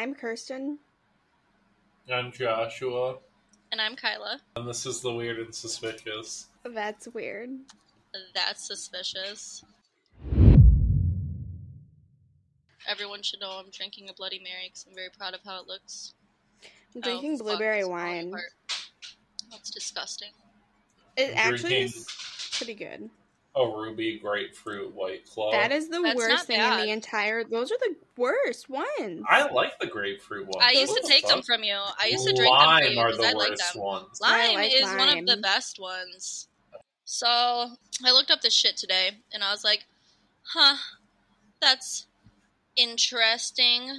I'm Kirsten. I'm Joshua, And I'm Kyla. and this is the Weird and Suspicious. That's weird. That's suspicious. Everyone should know I'm drinking a Bloody Mary because I'm very proud of how it looks. I'm Oh, drinking fuck, blueberry it's wine. That's disgusting. It actually Drinking is pretty good. A ruby grapefruit white claw. That is the That's worst not thing in bad. the entire. Those are the worst ones. I like the grapefruit one. I used to take them from you. I used to drink them Lime for you are because the I like worst them. ones. I Lime like is one of the lime. best ones. So I looked up this shit today, and I was like, "Huh, that's interesting."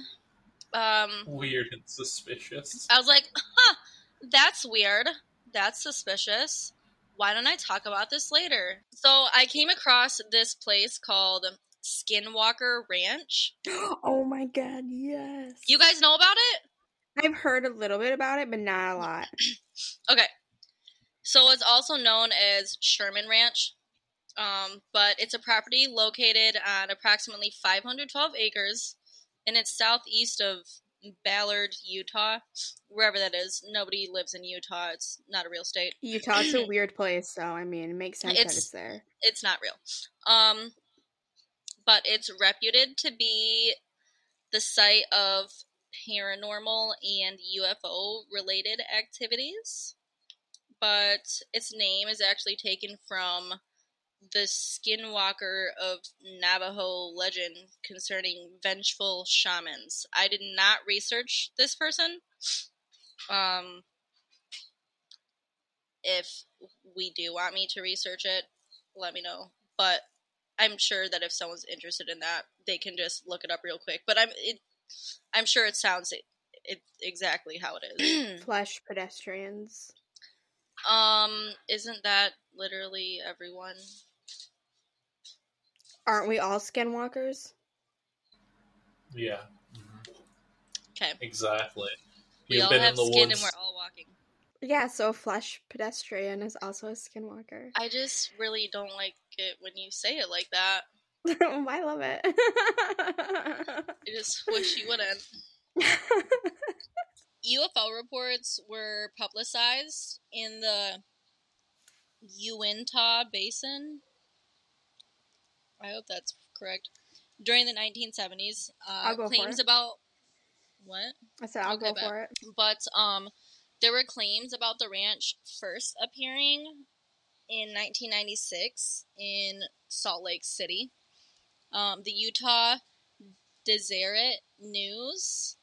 Um, Weird and suspicious. I was like, "Huh, that's weird. That's suspicious. Why don't I talk about this later?" So I came across this place called Skinwalker Ranch. oh my god, yes. You guys know about it? I've heard a little bit about it, but not a lot. Okay. So it's also known as Sherman Ranch, um, but it's a property located on approximately 512 acres, and it's southeast of Ballard, Utah, wherever that is. Nobody lives in Utah. It's not a real state. Utah's a weird place, so I mean, it makes sense It's- that it's there. It's not real. Um, but it's reputed to be the site of paranormal and UFO related activities. But its name is actually taken from the skinwalker of Navajo legend concerning vengeful shamans. I did not research this person. Um, if we do want me to research it, let me know. But I'm sure that if someone's interested in that, they can just look it up real quick. But I'm it, I'm sure it sounds it, it exactly how it is. Flesh pedestrians. um, isn't that literally everyone? Aren't we all skinwalkers? Yeah. Okay, Exactly. we You've all been have in the skin woods. and we're all walking. Yeah, so a flesh pedestrian is also a skinwalker. I just really don't like it when you say it like that. I love it. I just wish you wouldn't. UFO reports were publicized in the Uintah Basin. I hope that's correct. During the 1970s, uh, I'll go for claims about what? I said I'll Okay, go for it. But um, there were claims about the ranch first appearing in 1996 in Salt Lake City. Um, the Utah Deseret News,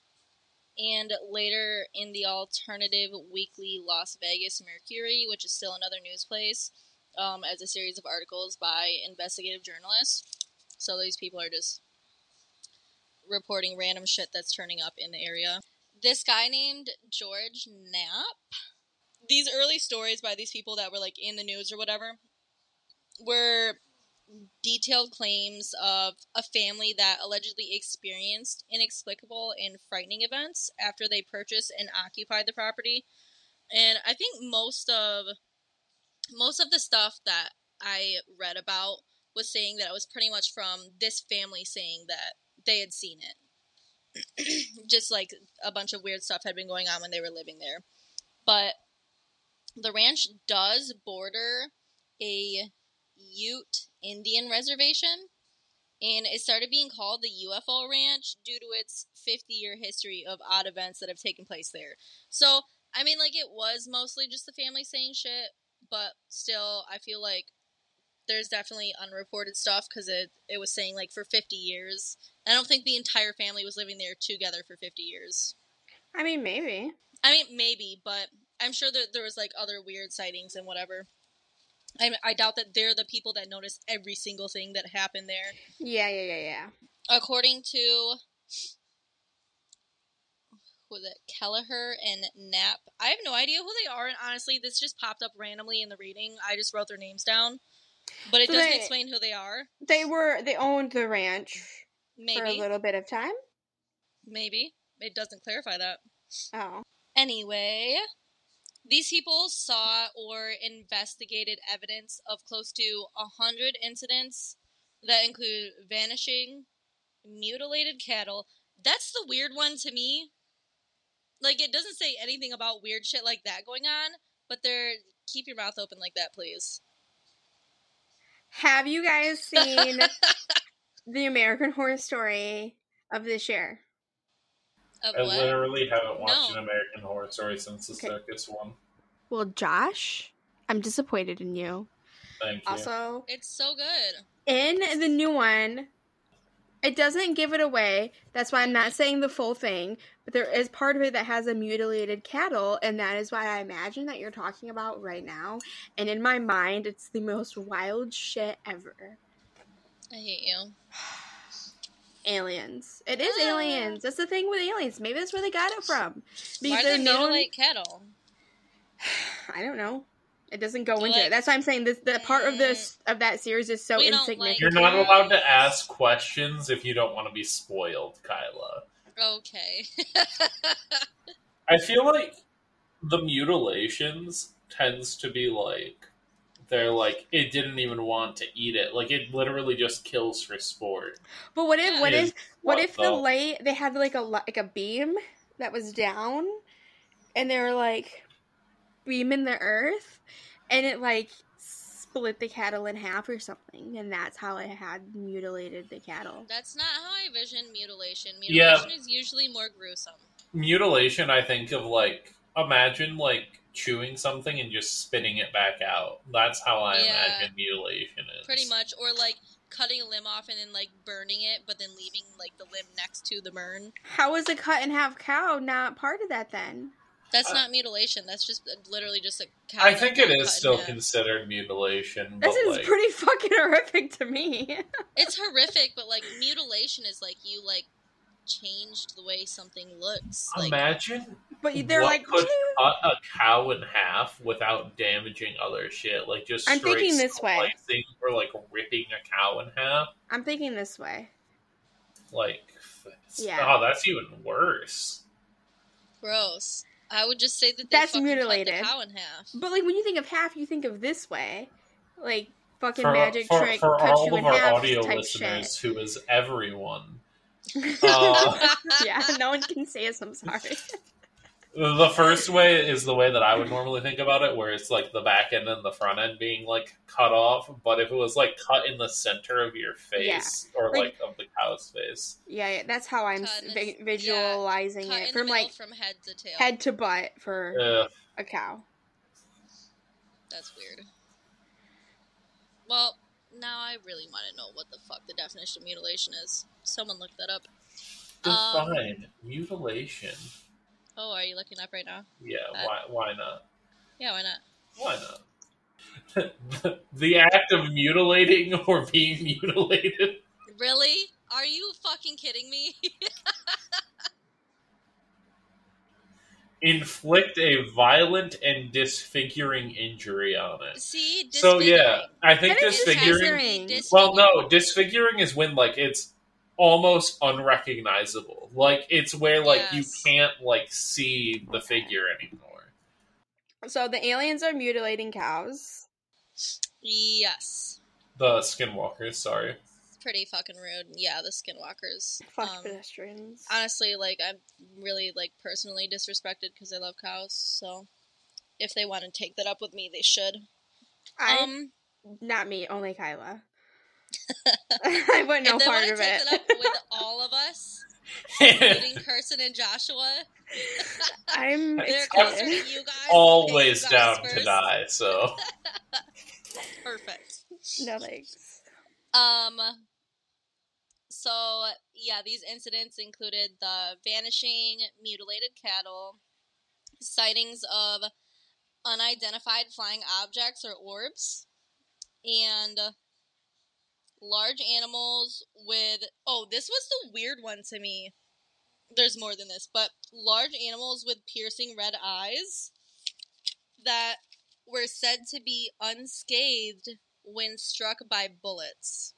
and later in the alternative weekly Las Vegas Mercury, which is still another news place, um, as a series of articles by investigative journalists. So these people are just reporting random shit that's turning up in the area. This guy named George Knapp. These early stories by these people that were like in the news or whatever were detailed claims of a family that allegedly experienced inexplicable and frightening events after they purchased and occupied the property. And I think most of most of the stuff that I read about was saying that it was pretty much from this family saying that they had seen it. Just like a bunch of weird stuff had been going on when they were living there. But the ranch does border a Ute Indian reservation, and it started being called the UFO Ranch due to its 50 year history of odd events that have taken place there. So, I mean, like, it was mostly just the family saying shit, but still, I feel like there's definitely unreported stuff because it, it was saying, like, for 50 years. I don't think the entire family was living there together for 50 years. I mean, maybe. I mean, maybe, but I'm sure that there was like other weird sightings and whatever. I, I doubt that they're the people that noticed every single thing that happened there. Yeah, yeah, yeah, yeah. According to it, Kelleher and Knapp. I have no idea who they are, and honestly, this just popped up randomly in the reading. I just wrote their names down, but it So doesn't they- explain who they are. They were they owned the ranch for a little bit of time. maybe it doesn't clarify that. Oh. Anyway, these people saw or investigated evidence of close to a hundred incidents that include vanishing, mutilated cattle, That's the weird one to me. Like it doesn't say anything about weird shit like that going on, but they're keep your mouth open like that, please. Have you guys seen the American Horror Story of this year? Of I what? literally haven't watched No. an American Horror Story since the Okay. circus one. Well, Josh, I'm disappointed in you. Thank you. Also, It's so good. in the new one, it doesn't give it away. That's why I'm not saying the full thing, but there is part of it that has a mutilated cattle, and that is why I imagine that you're talking about right now. And in my mind, it's the most wild shit ever. I hate you. Aliens. It is Ah. aliens. That's the thing with aliens. Maybe that's where they got it from. Why Because do they known. mutilate cattle? I don't know. It doesn't go into Like- it. That's why I'm saying this. The part of this eh, of that series is so insignificant. like- You're not allowed to ask questions if you don't want to be spoiled, Kyla. Okay. I feel like the mutilations tends to be like they're like it didn't even want to eat it. Like it literally just kills for sport. But what if? what if? What what if the light they had like a like a beam that was down, and they were like beaming the earth, and it like split the cattle in half or something, and that's how it had mutilated the cattle. That's not how I vision mutilation. Yeah. Mutilation is usually more gruesome. Mutilation I think of like imagine like chewing something and just spitting it back out. That's how I Yeah. imagine mutilation is. Pretty much. Or like cutting a limb off and then like burning it, but then leaving like the limb next to the burn. How is a cut in half cow not part of that then? That's Uh, not mutilation. That's just uh, literally just a cow. I think got it cut is in still considered mutilation, That but seems like pretty fucking horrific to me. It's horrific, but like mutilation is like you like changed the way something looks. Like imagine but they're what like, could cut a cow in half without damaging other shit, like just I'm thinking this way. slicing or like ripping a cow in half. I'm thinking this way. Like, Yeah. oh, that's even worse. gross. I would just say that they That's mutilated. cut the cow in half. But like when you think of half, you think of this way, like fucking For, magic for, trick for cuts all you of in our half audio type listeners, shit. who is everyone, uh, yeah, no one can say us. I'm sorry. the first way is the way that I would normally think about it, where it's like the back end and the front end being like cut off. But if it was like cut in the center of your face or Like- like of the cow's face, Yeah, yeah, that's how I'm Cut in the- vi- visualizing Cut it from like from head to tail. head to butt for uh, a cow. That's weird. Well, now I really want to know what the fuck the definition of mutilation is. Someone look that up. Um, define mutilation. Oh, are you looking up right now? Yeah, Uh, why? Why not? Yeah, why not? Why not? the act of mutilating or being mutilated. Really? Are you fucking kidding me? Inflict a violent and disfiguring injury on it. See, So yeah. I think disfiguring. disfiguring. Well, no, disfiguring is when like it's almost unrecognizable. Like it's where like Yes. you can't like see the figure anymore. So the aliens are mutilating cows. Yes. The skinwalkers, sorry. It's pretty fucking rude. Yeah, the skinwalkers. Fuck Um, pedestrians. honestly, like I'm really like personally disrespected because I love cows. So if they want to take that up with me, they should. I, um, not me, only Kyla. I want no if they part want of to take it. up with all of us, including Kirsten and Joshua, I'm they're closer excited. to you guys. Always you guys down to die, so Perfect. No thanks. Um. So yeah, these incidents included the vanishing, mutilated cattle, sightings of unidentified flying objects or orbs, and large animals with. Oh, this was the weird one to me. There's more than this, but large animals with piercing red eyes that were said to be unscathed when struck by bullets.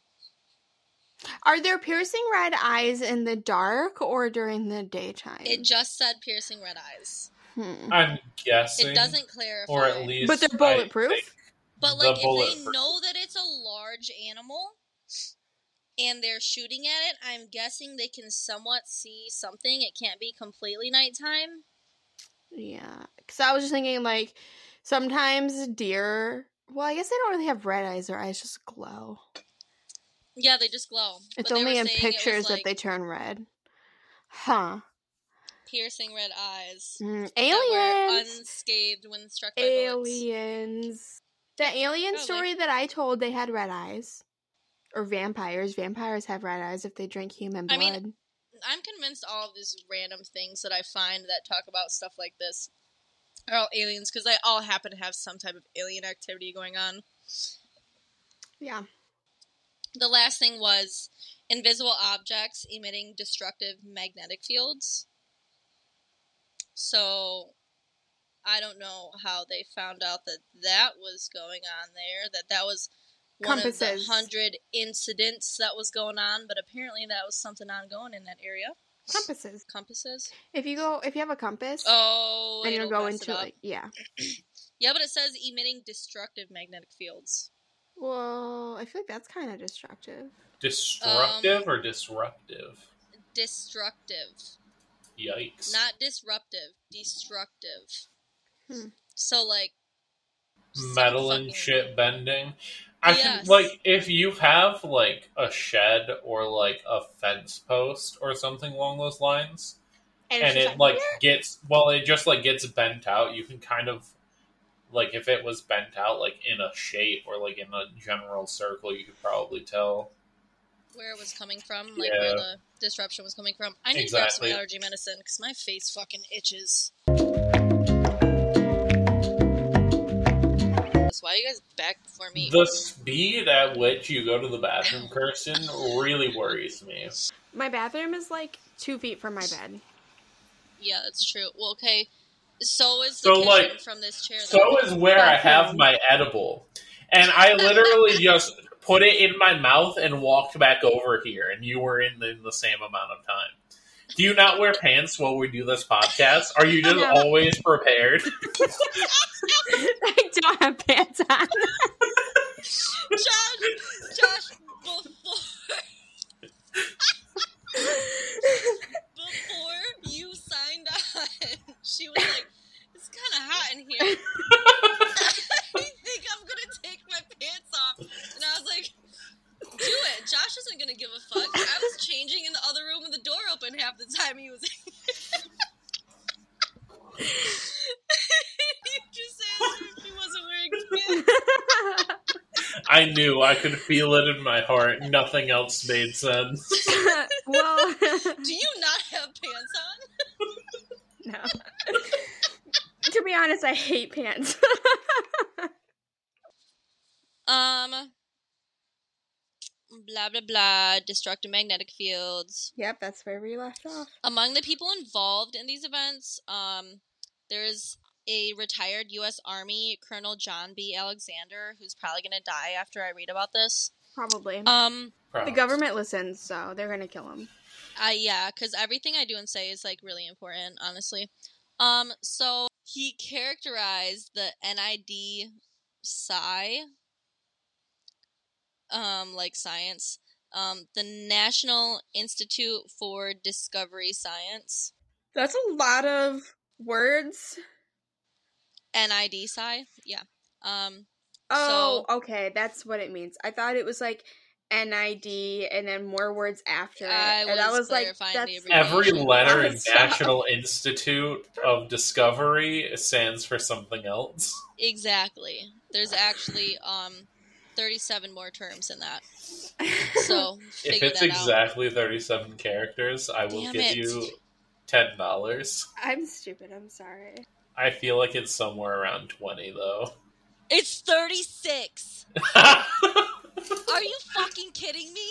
Are there piercing red eyes in the dark or during the daytime? It just said piercing red eyes. Hmm. I'm guessing. It doesn't clarify. or at least But they're bulletproof. think but the like, if they know that it's a large animal, and they're shooting at it, I'm guessing they can somewhat see something. It can't be completely nighttime. Yeah, because I was just thinking like sometimes deer. Well, I guess they don't really have red eyes. Their eyes just glow. Yeah, they just glow. It's But only in saying it was, pictures that they turn red. Huh. piercing red eyes. Mm, aliens. unscathed when struck by bullets. aliens. The alien Probably. story that I told, they had red eyes. Or vampires. Vampires have red eyes if they drink human blood. I mean- I'm convinced all of these random things that I find that talk about stuff like this are all aliens because they all happen to have some type of alien activity going on. yeah. The last thing was invisible objects emitting destructive magnetic fields. So I don't know how they found out that that was going on there, that that was one of Compasses. the hundred incidents that was going on, but apparently that was something ongoing in that area. Compasses. Compasses. If you go, if you have a compass, Oh, and you'll it'll go mess it into like, yeah. Yeah, but it says emitting destructive magnetic fields. Well, I feel like that's kind of destructive. Destructive Um, or disruptive? Destructive. Yikes. Not disruptive, destructive. Hmm. So like metal and fucking- shit bending. I Yes. think like if you have like a shed or like a fence post or something along those lines, it's and it like gets well, it just like gets bent out. You can kind of like if it was bent out like in a shape or like in a general circle, you could probably tell. where it was coming from, like Yeah. where the disruption was coming from. I need to Exactly. grab some allergy medicine because my face fucking itches. Why you guys back before me. The speed at which you go to the bathroom, Kirsten, really worries me. my bathroom is like two feet from my bed. yeah, that's true. Well, okay. So is the So, kitchen like, from this chair. So though. is where I have my edible. And I literally just put it in my mouth and walked back over here, and you were in, in the same amount of time. Do you not wear pants while we do this podcast? Are you just always prepared? I don't have pants on. Josh, Josh, before before you signed on, she was like, "It's kind of hot in here. I think I'm gonna take my pants off." And I was like, "Do it." Josh isn't gonna give a fuck. I was changing in the other room with the door open half the time he was. you just asked her if she wasn't wearing pants. I knew. I could feel it in my heart. Nothing else made sense. well, Do you not have pants on? no. to be honest, I hate pants. Um. Blah blah blah. Destructive magnetic fields. yep, that's where we left off. Among the people involved in these events, um, there's a retired U.S. Army Colonel John B. Alexander, who's probably gonna die after I read about this. Probably. Um. the government listens, so they're gonna kill him. I yeah, because everything I do and say is like really important, honestly. Um, so he characterized the NID Psi, um, like science, um, the National Institute for Discovery Science, That's a lot of words. NID Psi, yeah. Um, Oh, okay, that's what it means. I thought it was like NID and then more words after it. I and I was was like, that's. Every letter in Stop. National Institute of Discovery stands for something else. exactly. There's actually um, thirty-seven more terms in that. So If it's that out. exactly 37 characters, I will Damn give it. you $10. I'm stupid. I'm sorry. I feel like it's somewhere around 20 though. It's thirty-six. Are you fucking kidding me?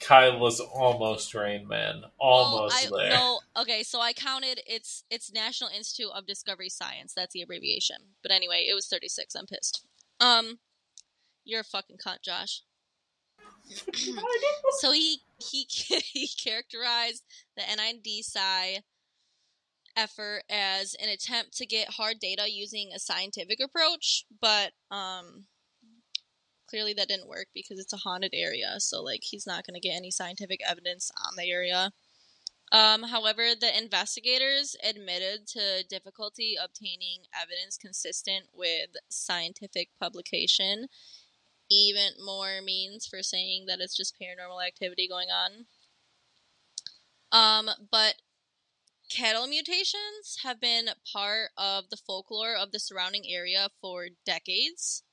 Kyle was almost Rain Man. Almost oh, I, there. No, okay, so I counted. It's it's National Institute of Discovery Science. That's the abbreviation. But anyway, it was thirty-six. I'm pissed. Um, you're a fucking cunt, Josh. so he he he characterized the NID Psi effort as an attempt to get hard data using a scientific approach, but um clearly that didn't work because it's a haunted area. So like he's not going to get any scientific evidence on the area. Um, however, the investigators admitted to difficulty obtaining evidence consistent with scientific publication. Even more means for saying that it's just paranormal activity going on. Um, but cattle mutations have been part of the folklore of the surrounding area for decades.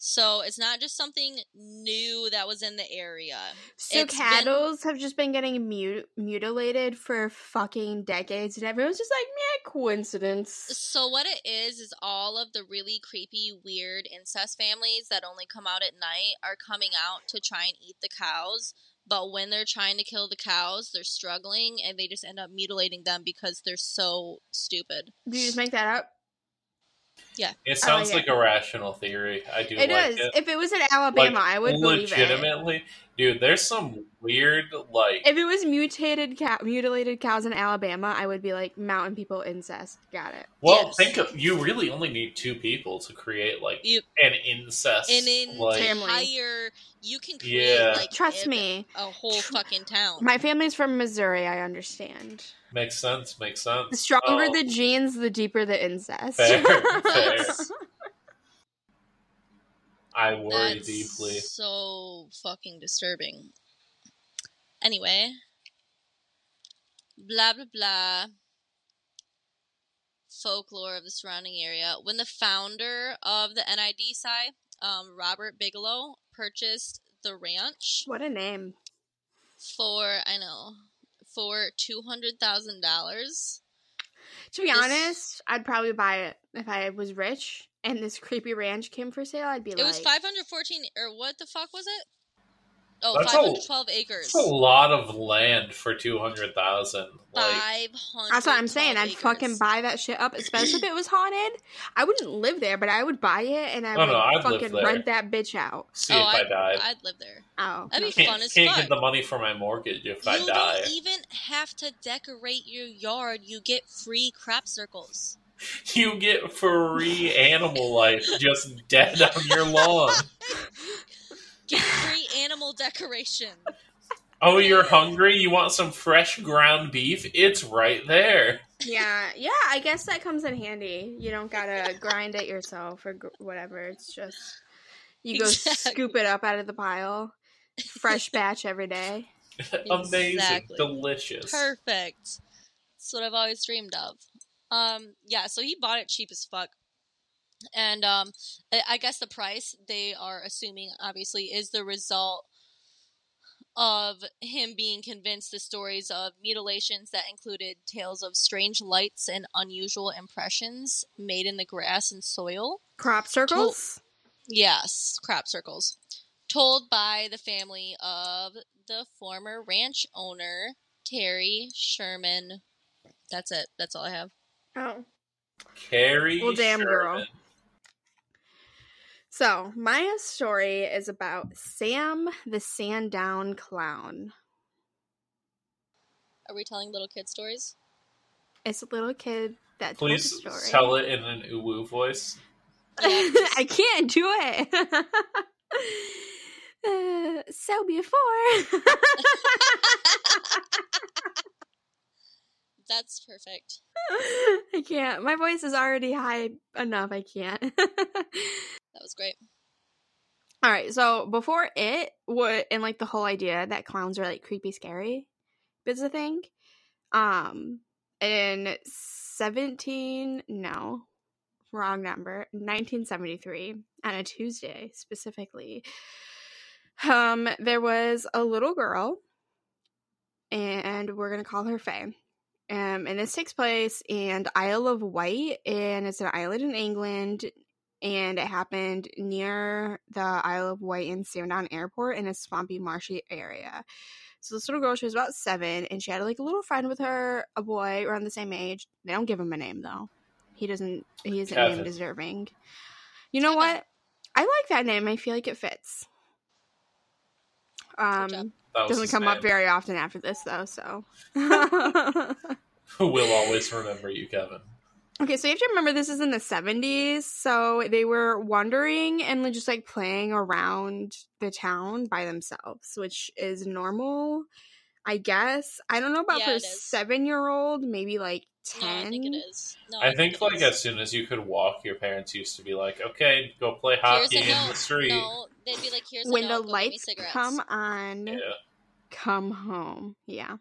So it's not just something new that was in the area. So It's been- cattles have just been getting mut- mutilated for fucking decades, and everyone's just like, "Meh, coincidence." So what it is is all of the really creepy, weird incest families that only come out at night are coming out to try and eat the cows. But when they're trying to kill the cows, they're struggling and they just end up mutilating them because they're so stupid. Did you just make that up? It oh, sounds yeah. like a rational theory. I do It like is. it. If it was in Alabama, Like, I would believe it. legitimately, dude. There's some weird like If it was mutated cow- mutilated cows in Alabama, I would be like mountain people incest. Got it. Well, Yes. think of you really only need two people to create like You- an incest. An like, Family. entire you can create Yeah. like Trust a- me. a whole fucking town. My family's from Missouri. I understand. makes sense. Makes sense. The stronger Oh, the genes, the deeper the incest. Fair, fair. I worry That's deeply. So fucking disturbing. Anyway, blah blah blah. Folklore of the surrounding area. When the founder of the NID sci, um, Robert Bigelow, purchased the ranch what a name. for I know for two hundred thousand dollars. To be This- honest, I'd probably buy it if I was rich and this creepy ranch came for sale. I'd be It like, it was five hundred fourteen or what the fuck was it? Oh, That's a- acres. It's a lot of land for two hundred thousand. Like, Five hundred. That's what I'm saying. I'd fucking buy that shit up, especially if it was haunted. I wouldn't live there, but I would buy it and I Oh, would no, I'd fucking rent that bitch out. see oh, if I I'd, died. I'd live there. Oh, That'd be fun can't as can't fuck. get the money for my mortgage if I die. you die. don't even have to decorate your yard. You get free crop circles. You get free animal life just dead on your lawn. Get free animal decoration. Oh, you're hungry? You want some fresh ground beef? It's right there. yeah, yeah. I guess that comes in handy. You don't gotta grind it yourself or gr- whatever. It's just you go Exactly. scoop it up out of the pile, fresh batch every day. Amazing. Exactly. Delicious. Perfect. That's what I've always dreamed of. Um, yeah, so he bought it cheap as fuck. And um, I I guess the price they are assuming, obviously, is the result of him being convinced the stories of mutilations that included tales of strange lights and unusual impressions made in the grass and soil. Crop circles. Yes, crop circles. Told by the family of the former ranch owner, Terry Sherman. That's it. That's all I have. Oh. Carrie Well, damn, girl. Sherman. So, Maya's story is about Sam the Sandown Clown. Are we telling little kid stories? It's a little kid that Please told the story. tell it in an uwu voice. I can't do it. uh, so before. That's perfect. I can't. My voice is already high enough. I can't. That was great. All right. So before it, what and like the whole idea that clowns are like creepy, scary, is a thing. Um, in seventeen, no, wrong number. Nineteen seventy three on a Tuesday specifically. Um, there was a little girl, and we're gonna call her Faye. Um, and this takes place in Isle of Wight, and it's an island in England, and it happened near the Isle of Wight and Sandown Airport in a swampy, marshy area. So this little girl, she was about seven, and she had like a little friend with her, a boy around the same age. They don't give him a name though. He doesn't. He isn't Kevin. name deserving. You know what? I like that name. I feel like it fits. Um, job. That was doesn't his come up very often after this though. So We'll always remember you, Kevin. Okay, so you have to remember this is in the 70s, so they were wandering and just like playing around the town by themselves, which is normal, I guess. I don't know about Yeah, for a seven year old, maybe like 10. No, I think it is. No, I think it like is. as soon as you could walk, your parents used to be like, "Okay, go play Here's hockey a in note. the street." No, they'd be like, "Here's When a the note. go get me lights cigarettes." come on, Yeah. come home. Yeah.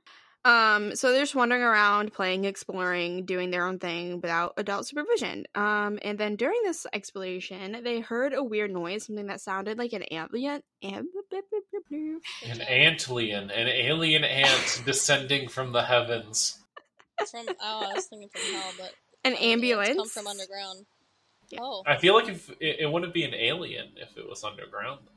Um, so they're just wandering around, playing, exploring, doing their own thing without adult supervision. Um, and then during this exploration, they heard a weird noise, something that sounded like an ambient. Am- Good An job. antlion, an alien ant descending from the heavens. from oh, I was thinking from hell, but an the ants ambulance. come from underground. Yeah. Oh, I feel like if it, it wouldn't be an alien if it was underground though.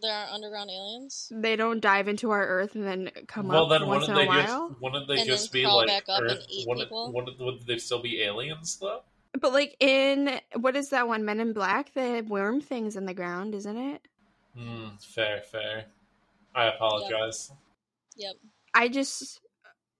There are underground aliens, They don't dive into our Earth and then come well, up then once wouldn't in a they while. just wouldn't they And just be like back up and Earth? eat wouldn't, people? wouldn't would they still be aliens though? But like in what is that one Men in Black? The worm things in the ground, isn't it? Hmm, fair, fair. I apologize. Yep. I just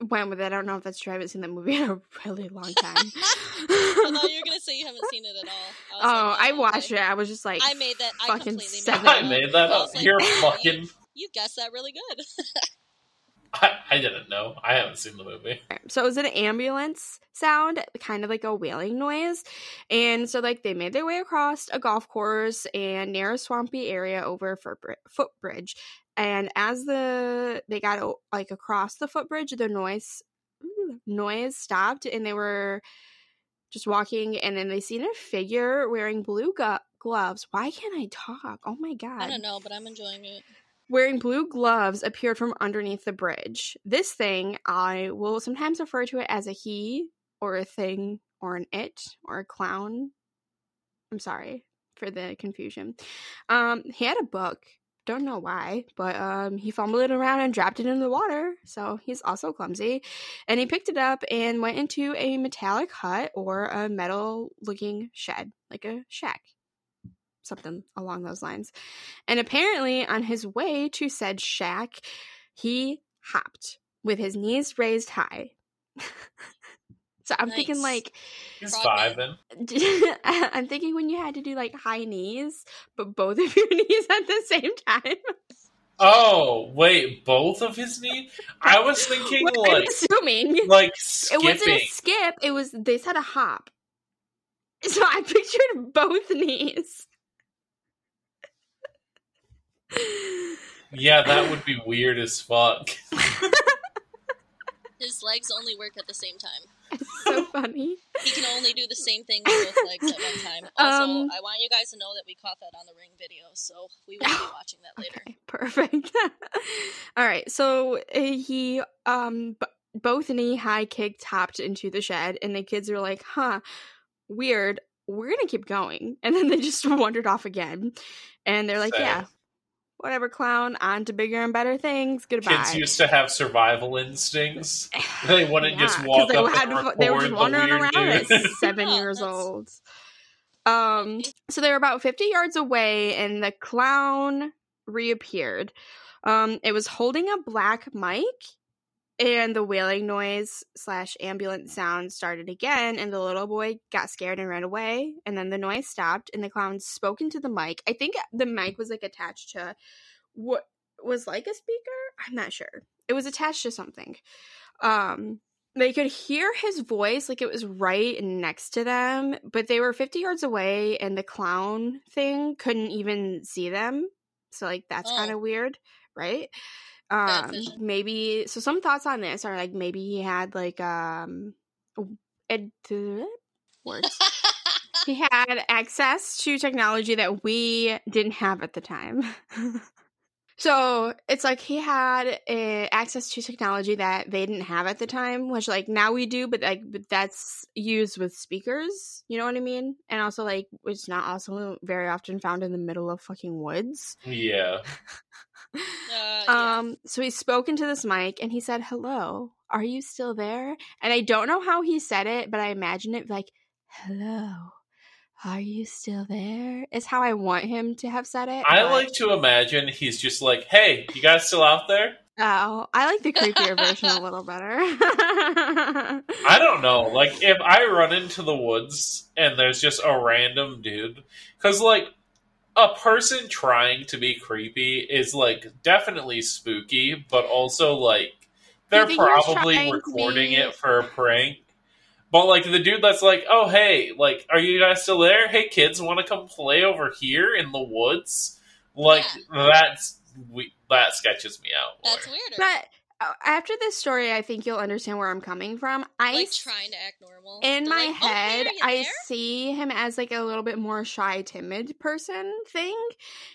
went with it. I don't know if that's true. I haven't seen that movie in a really long time. I thought you were gonna say you haven't seen it at all. oh, I oh, watched it. I was just like, I made that. I fucking completely seven. made that. I made that I up. like, You're "Oh, fucking. You, you guessed that really good. I, I didn't know. I haven't seen the movie. So it was an ambulance sound, kind of like a wailing noise. And so like they made their way across a golf course and near a swampy area over a footbridge. And as the they got like across the footbridge, the noise noise stopped and they were just walking and then they seen a figure wearing blue gu- gloves. Why can't I talk? Oh my god. I don't know, but I'm enjoying it. wearing blue gloves appeared from underneath the bridge. This thing, I will sometimes refer to it as a he or a thing or an it or a clown. I'm sorry for the confusion. Um, he had a book. Don't know why, but um, he fumbled it around and dropped it in the water. So he's also clumsy. And he picked it up and went into a metallic hut or a metal looking shed, like a shack. Something along those lines. And apparently, on his way to said shack, he hopped with his knees raised high. so I'm thinking like He's Frogman. vibing. I'm thinking when you had to do like high knees, but both of your knees at the same time. Oh wait, both of his knees. I was thinking What I'm like assuming like it wasn't a skip. It was they said a hop. So I pictured both knees. Yeah, that would be weird as fuck. His legs only work at the same time. so funny. He can only do the same thing with both legs at one time. Also, Um, I want you guys to know that we caught that on the ring video, so we will be watching that later. Okay, perfect. All right, so uh, he um b- both knee high kicked tapped into the shed, and the kids are like, "Huh, weird. We're gonna keep going," and then they just wandered off again, and they're like, Sad. "Yeah, whatever, clown. On to bigger and better things. Goodbye." Kids used to have survival instincts. They wouldn't just walk they up had and to- they were just wandering around dude. at seven years that's- old. Um, so they were about fifty yards away, and the clown reappeared. Um, it was holding a black mic, and the wailing noise slash ambulance sound started again, and the little boy got scared and ran away. And then the noise stopped, and the clown spoke into the mic. I think the mic was like attached to what was like a speaker. I'm not sure. It was attached to something. Um, they could hear his voice like it was right next to them, but they were 50 yards away, and the clown thing couldn't even see them. So, like, that's Oh. kind of weird, right? Um, maybe so. Some thoughts on this are like maybe he had like um, ed- words. he had access to technology that we didn't have at the time. so it's like he had uh, access to technology that they didn't have at the time, which like now we do, but like but that's used with speakers. You know what I mean? And also like it's not also very often found in the middle of fucking woods. yeah. Uh, yeah. Um, so he spoke into this mic and he said, Hello, are you still there? And I don't know how he said it, but I imagine it like, Hello, are you still there? Is how I want him to have said it. I but- like to imagine he's just like, "Hey, you guys still out there?" Oh, I like the creepier version a little better. I don't know. Like, if I run into the woods and there's just a random dude, because, like, a person trying to be creepy is, like, definitely spooky, but also, like, they're think he was probably recording it for a prank. But, like, the dude that's like, oh, hey, like, are you guys still there? Hey, kids, want to come play over here in the woods? Like, that's. We, that sketches me out. more. That's weirder. but after this story, I think you'll understand where I'm coming from. I like trying to act normal. in They're my like, "Oh, head, are you I there?" see him as like a little bit more shy, timid person thing,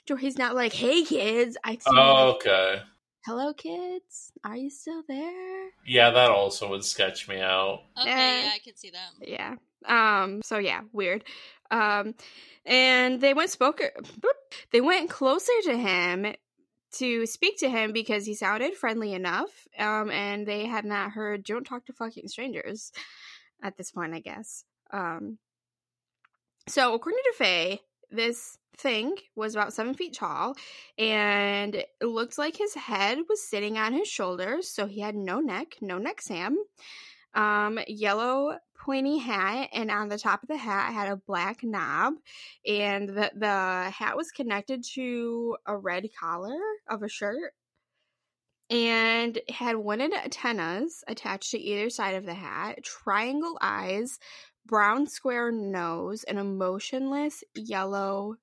to where he's not like, "Hey kids," I see, him Oh, like, okay. "Hello kids, are you still there?" Yeah, that also would sketch me out. Okay, Eh. yeah, I can see that. Yeah. Um. So yeah, weird. Um, and they went spoke. They went closer to him to speak to him because he sounded friendly enough. Um, and they had not heard "Don't talk to fucking strangers" at this point, I guess. Um. So according to Faye, this thing was about seven feet tall, and it looked like his head was sitting on his shoulders. So he had no neck, no neck, Sam um, yellow pointy hat, and on the top of the hat had a black knob, and the the hat was connected to a red collar of a shirt, and had wooden antennas attached to either side of the hat, triangle eyes, brown square nose, and a motionless yellow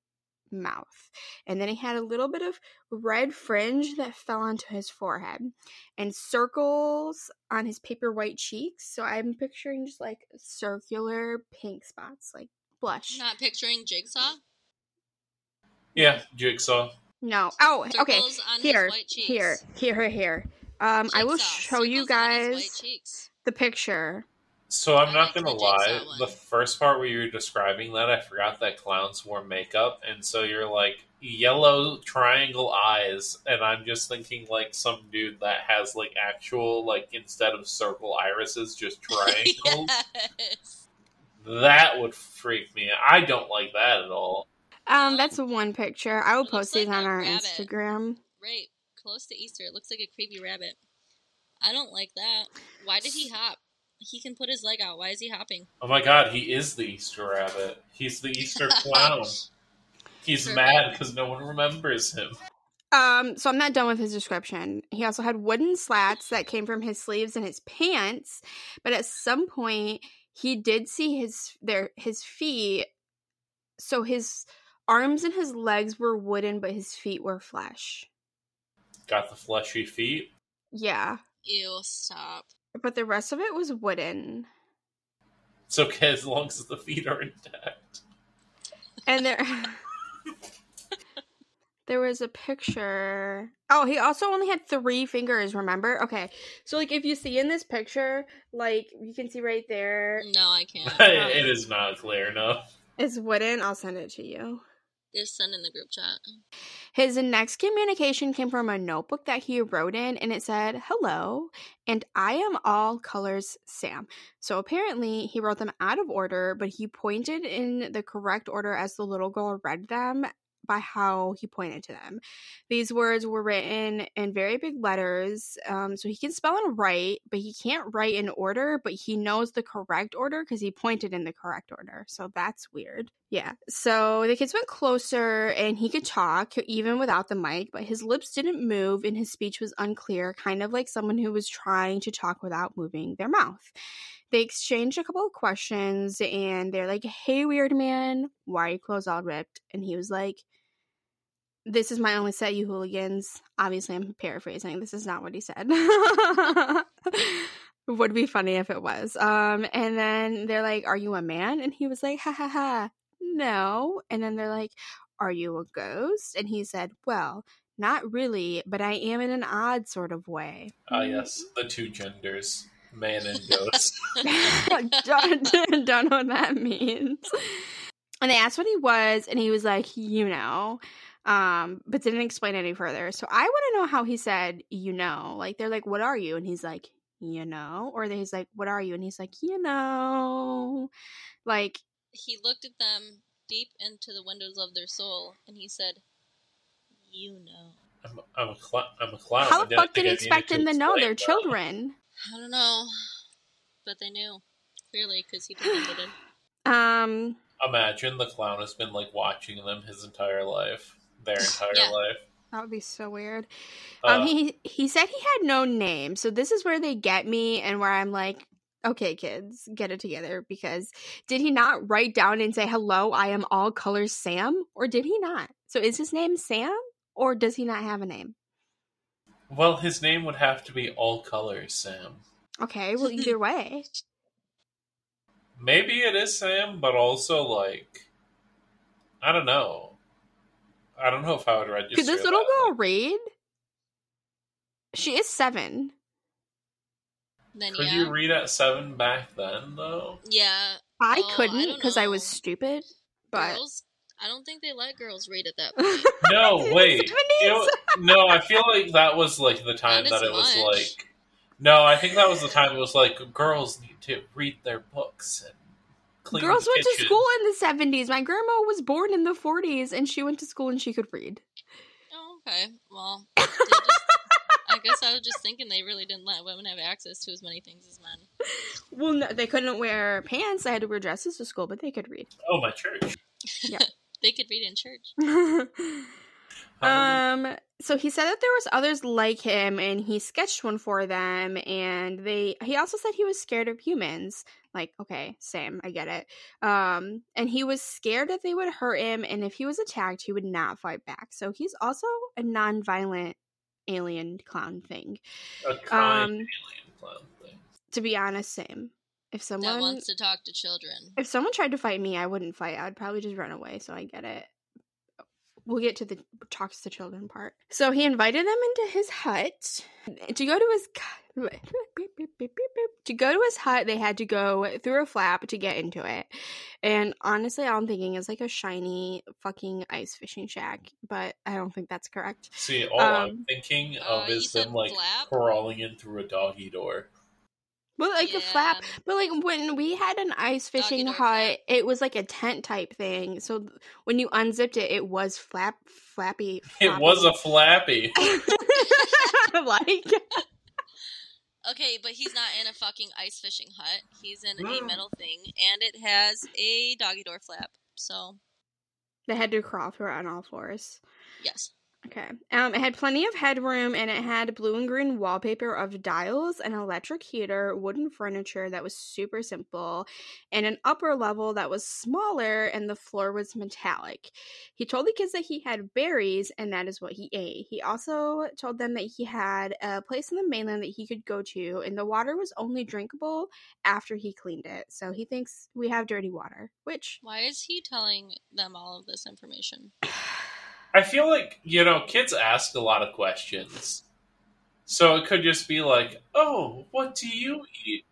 mouth. And then he had a little bit of red fringe that fell onto his forehead and circles on his paper white cheeks. So I'm picturing just like circular pink spots, like blush. Not picturing Jigsaw. Yeah, jigsaw. No. Oh, okay. Circles on Here, his white cheeks. here, here, here, here. Um, I will show you circles on his white guys the picture. So I I'm not gonna lie. The first part where you were describing that, I forgot that clowns wore makeup, and so you're like yellow triangle eyes, and I'm just thinking like some dude that has like actual like instead of circle irises, just triangles. yes. That would freak me. out. I don't like that at all. Um, that's one picture. I will It post these like on our rabbit. Instagram. Right, close to Easter. It looks like a creepy rabbit. I don't like that. Why did he hop? He can put his leg out. Why is he hopping? Oh my god, he is the Easter rabbit. He's the Easter clown. He's Perfect. mad because no one remembers him. Um, so I'm not done with his description. He also had wooden slats that came from his sleeves and his pants, but at some point he did see his their his feet. So his arms and his legs were wooden, but his feet were flesh. Got the fleshy feet. Yeah, Ew, stop. But the rest of it was wooden. It's okay as long as the feet are intact. And there There was a picture. Oh, he also only had three fingers, remember? Okay. So like if you see in this picture, like you can see right there No, I can't. it is not clear enough. it's wooden. I'll send it to you. Just send in the group chat. His next communication came from a notebook that he wrote in, and it said, Hello, and I am all colors Sam. So apparently, he wrote them out of order, but he pointed in the correct order as the little girl read them by how he pointed to them. These words were written in very big letters, um, so he can spell and write, but he can't write in order, but he knows the correct order because he pointed in the correct order. So that's weird. Yeah. So the kids went closer and he could talk even without the mic, but his lips didn't move and his speech was unclear, kind of like someone who was trying to talk without moving their mouth. They exchanged a couple of questions and they're like, Hey, weird man, why are your clothes all ripped? And he was like, This is my only set, you hooligans. Obviously, I'm paraphrasing. This is not what he said. Would be funny if it was. Um, and then they're like, Are you a man? And he was like, Ha ha ha no. And then they're like, Are you a ghost? And he said, Well, not really, but I am in an odd sort of way. Ah, yes, the two genders, man and ghost. don't, don't know what that means. And they asked what he was, and he was like, You know. Um, but didn't explain any further. So I want to know how he said, you know. Like they're like, What are you? And he's like, you know. Or he's like, What are you? And he's like, you know. Like He looked at them deep into the windows of their soul and he said, You know. I'm, I'm a cl- I'm a clown. How the fuck did he expect them to know explain they're children? I don't know, but they knew clearly because he demanded it. Um, Imagine the clown has been like watching them his entire life, their entire Yeah. life. that would be so weird. Uh, um, he he said he had no name, so this is where they get me, and where I'm like, okay, kids, get it together. Because did he not write down and say, "Hello, I am all colors Sam," or did he not? So is his name Sam, or does he not have a name? well, his name would have to be all colors, Sam. Okay, well, either way. Maybe it is Sam, but also like, I don't know. I don't know if I would register. Could this little that. girl read? She is seven. Then Could yeah, you read at seven back then, though? yeah, I Oh, couldn't because I was stupid. But girls. I don't think they let girls read at that point. No, wait. 70s? You know- no, I feel like that was like the time Not that as it was much. like. No, I think that was the time it was like girls need to read their books and clean girls the went to school in the seventies. My grandma was born in the forties, and she went to school and she could read. oh, okay. Well, just, I guess I was just thinking they really didn't let women have access to as many things as men. Well, no, they couldn't wear pants. They had to wear dresses to school, but they could read. Oh, my church. Yeah, they could read in church. Um, um. So he said that there was others like him, and he sketched one for them. And they. He also said he was scared of humans. Like, okay, Sam, I get it. Um, and he was scared that they would hurt him, and if he was attacked, he would not fight back. So he's also a non-violent alien clown thing. a kind Um, alien clown thing. to be honest, same. If That someone wants to talk to children. if someone tried to fight me, I wouldn't fight. I'd probably just run away. So I get it. We'll get to the talks to children part. So he invited them into his hut to go to his to go to his hut. They had to go through a flap to get into it. And honestly, all I'm thinking is like a shiny fucking ice fishing shack, but I don't think that's correct. See, all um, I'm thinking uh, of you is them like flap? crawling in through a doggy door. Well, like a flap, but like when we had an ice fishing hut, it was like a tent type thing. So th- when you unzipped it, it was flap, flappy. It was a flappy. like. Okay, but he's not in a fucking ice fishing hut. He's in a metal thing, and it has a doggy door flap. So, They had to crawl through it on all fours. yes. Okay. Um, it had plenty of headroom, and it had blue and green wallpaper of dials, an electric heater, wooden furniture that was super simple, and an upper level that was smaller, and the floor was metallic. He told the kids that he had berries, and that is what he ate. He also told them that he had a place in the mainland that he could go to, and the water was only drinkable after he cleaned it. So he thinks we have dirty water, which Why is he telling them all of this information? I feel like, you know, kids ask a lot of questions. So it could just be like, oh, what do you eat?